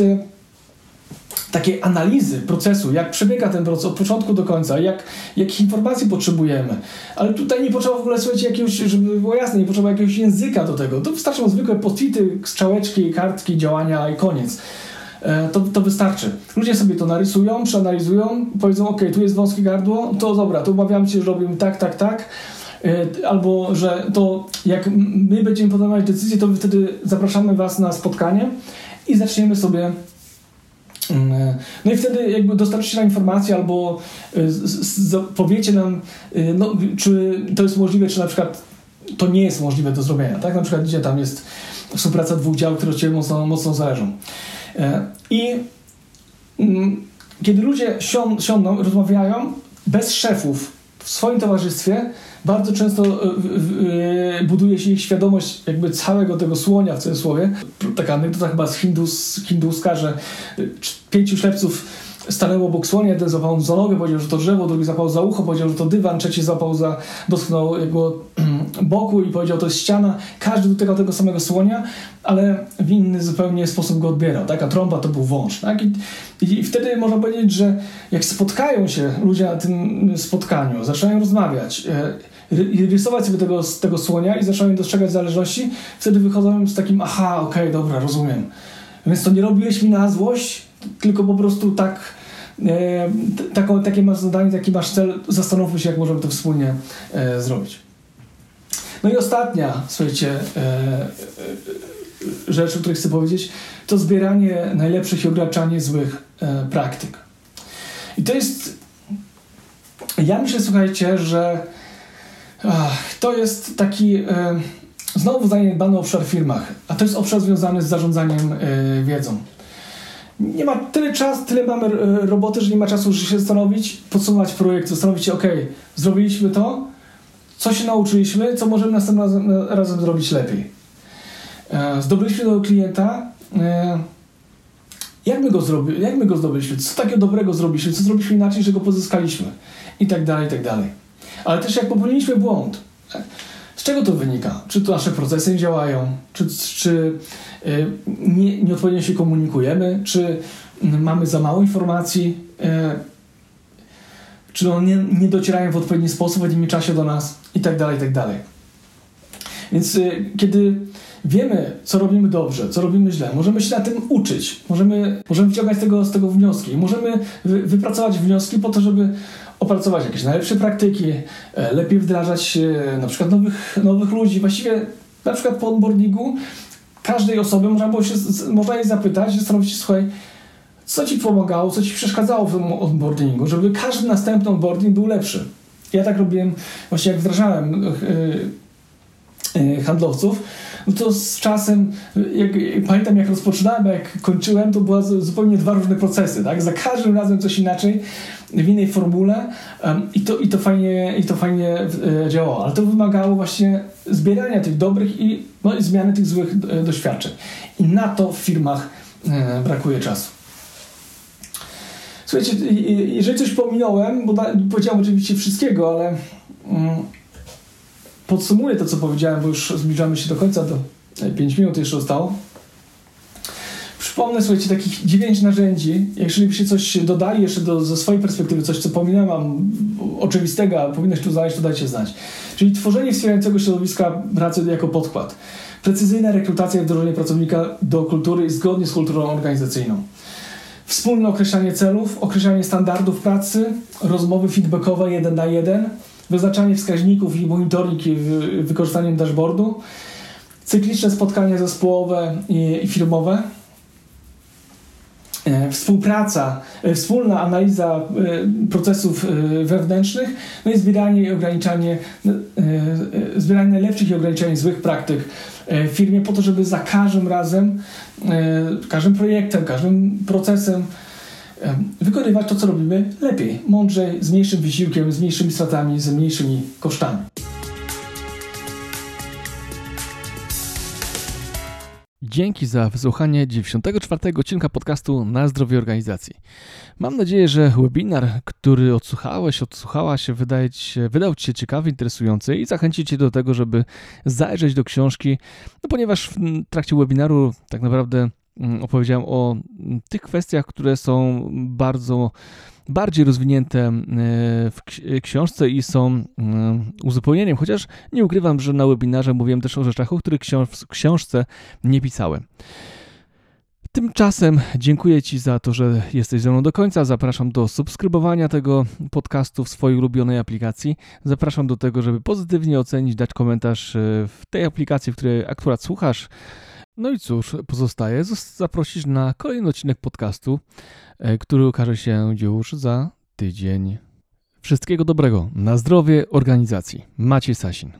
takiej analizy procesu, jak przebiega ten proces od początku do końca, jak, jakich informacji potrzebujemy. Ale tutaj nie potrzeba w ogóle, słuchajcie, jakiegoś, żeby było jasne, nie potrzeba jakiegoś języka do tego. To wystarczą zwykłe postity, strzałeczki, kartki, działania i koniec. E, to, to wystarczy. Ludzie sobie to narysują, przeanalizują, powiedzą, ok, tu jest wąskie gardło, to dobra, to obawiam się, że robimy tak, tak, tak e, albo że to jak my będziemy podejmować decyzję, to wtedy zapraszamy Was na spotkanie i zaczniemy sobie no i wtedy jakby dostarczycie nam informację albo z- powiecie nam, y, no, czy to jest możliwe, czy na przykład to nie jest możliwe do zrobienia, tak? Na przykład gdzie tam jest współpraca dwóch działów, które od Ciebie mocno, mocno zależą. E, I mm, kiedy ludzie sią, siądą, rozmawiają bez szefów w swoim towarzystwie, bardzo często e, e, buduje się ich świadomość jakby całego tego słonia w cudzysłowie. Taka anegdota chyba z hindus, hinduska, że e, pięciu ślepców stanęło obok słonia, jeden złapał za nogę, powiedział, że to drzewo, drugi złapał za ucho, powiedział, że to dywan, trzeci złapał za, dotknął jego boku i powiedział, to jest ściana. Każdy dotykał tego samego słonia, ale w inny zupełnie sposób go odbierał, tak? A trąba to był wąż, tak? I, I wtedy można powiedzieć, że jak spotkają się ludzie na tym spotkaniu, zaczynają rozmawiać, i rysować sobie tego, tego słonia i zaczynają dostrzegać zależności, wtedy wychodzą z takim, aha, okej, dobra, rozumiem. Więc to nie robiłeś mi na złość, tylko po prostu tak, e, taką, takie masz zadanie, taki masz cel, zastanówmy się, jak możemy to wspólnie e, zrobić. No i ostatnia, słuchajcie, e, e, e, rzecz, o której chcę powiedzieć, to zbieranie najlepszych i ograniczanie złych e, praktyk. I to jest, ja myślę, słuchajcie, że to jest taki e, znowu zaniedbany obszar w firmach, a to jest obszar związany z zarządzaniem e, wiedzą. Nie ma tyle czasu, tyle mamy e, roboty, że nie ma czasu, żeby się zastanowić, podsumować projekt, zastanowić się, ok, zrobiliśmy to, co się nauczyliśmy, co możemy następnym razem, razem zrobić lepiej. Zdobyliśmy do klienta, jak my, go zrobi, jak my go zdobyliśmy, co takiego dobrego zrobiliśmy, co zrobiliśmy inaczej, że go pozyskaliśmy i tak dalej, i tak dalej. Ale też jak popełniliśmy błąd, tak? z czego to wynika? Czy to nasze procesy nie działają, czy, czy y, nie, nieodpowiednio się komunikujemy, czy mm, mamy za mało informacji, y, czy one nie, nie docierają w odpowiedni sposób, w odpowiednim czasie do nas i tak dalej, i tak dalej. Więc y, kiedy wiemy, co robimy dobrze, co robimy źle, możemy się na tym uczyć, możemy, możemy wyciągać tego, z tego wnioski możemy wy, wypracować wnioski po to, żeby opracować jakieś najlepsze praktyki, e, lepiej wdrażać na przykład nowych, nowych ludzi. Właściwie na przykład po onboardingu każdej osoby można było się, można jej zapytać, zastanowić się, słuchaj, co ci pomagało, co ci przeszkadzało w tym onboardingu, żeby każdy następny onboarding był lepszy. Ja tak robiłem właśnie jak wdrażałem e, e, handlowców, no to z czasem, jak, pamiętam jak rozpoczynałem, jak kończyłem, to były zu- zupełnie dwa różne procesy, tak? Za każdym razem coś inaczej, w innej formule i, to, i, to fajnie, i to fajnie e, działało, ale to wymagało właśnie zbierania tych dobrych i, no, zmiany tych złych e, doświadczeń. I na to w firmach e, brakuje czasu. Słuchajcie, jeżeli coś pominąłem, bo da, powiedziałem oczywiście wszystkiego, ale mm, podsumuję to, co powiedziałem, bo już zbliżamy się do końca, do 5 minut jeszcze zostało. Przypomnę, słuchajcie, takich dziewięć narzędzi. Jeżeli byście coś dodali jeszcze do, ze swojej perspektywy, coś, co pominąłem wam oczywistego, a powinnoś tu znaleźć, to dajcie znać. Czyli tworzenie wspierającego środowiska pracy jako podkład. Precyzyjna rekrutacja i wdrożenie pracownika do kultury zgodnie z kulturą organizacyjną. Wspólne określanie celów, określanie standardów pracy, rozmowy feedbackowe jeden na jeden, wyznaczanie wskaźników i monitoring wykorzystaniem dashboardu, cykliczne spotkania zespołowe i, firmowe, współpraca, e, wspólna analiza e, procesów e, wewnętrznych, no i zbieranie i ograniczanie, e, e, zbieranie najlepszych i ograniczanie złych praktyk e, w firmie po to, żeby za każdym razem, e, każdym projektem, każdym procesem e, wykonywać to, co robimy lepiej, mądrzej, z mniejszym wysiłkiem, z mniejszymi stratami, z mniejszymi kosztami. Dzięki za wysłuchanie 94 odcinka podcastu Na zdrowie organizacji. Mam nadzieję, że webinar, który odsłuchałeś, odsłuchałaś, wydaje ci się, wydał Ci się ciekawy, interesujący i zachęci Cię do tego, żeby zajrzeć do książki, no ponieważ w trakcie webinaru tak naprawdę mm, opowiedziałem o mm, tych kwestiach, które są bardzo bardziej rozwinięte e, w ksi- książce i są mm, uzupełnieniem, chociaż nie ukrywam, że na webinarze mówiłem też o rzeczach, o których w książce nie pisałem. Tymczasem dziękuję Ci za to, że jesteś ze mną do końca. Zapraszam do subskrybowania tego podcastu w swojej ulubionej aplikacji. Zapraszam do tego, żeby pozytywnie ocenić, dać komentarz e, w tej aplikacji, w której akurat słuchasz. No i cóż, pozostaje zos- zaprosić na kolejny odcinek podcastu, e, który ukaże się już za tydzień. Wszystkiego dobrego, na zdrowie organizacji. Maciej Sasin.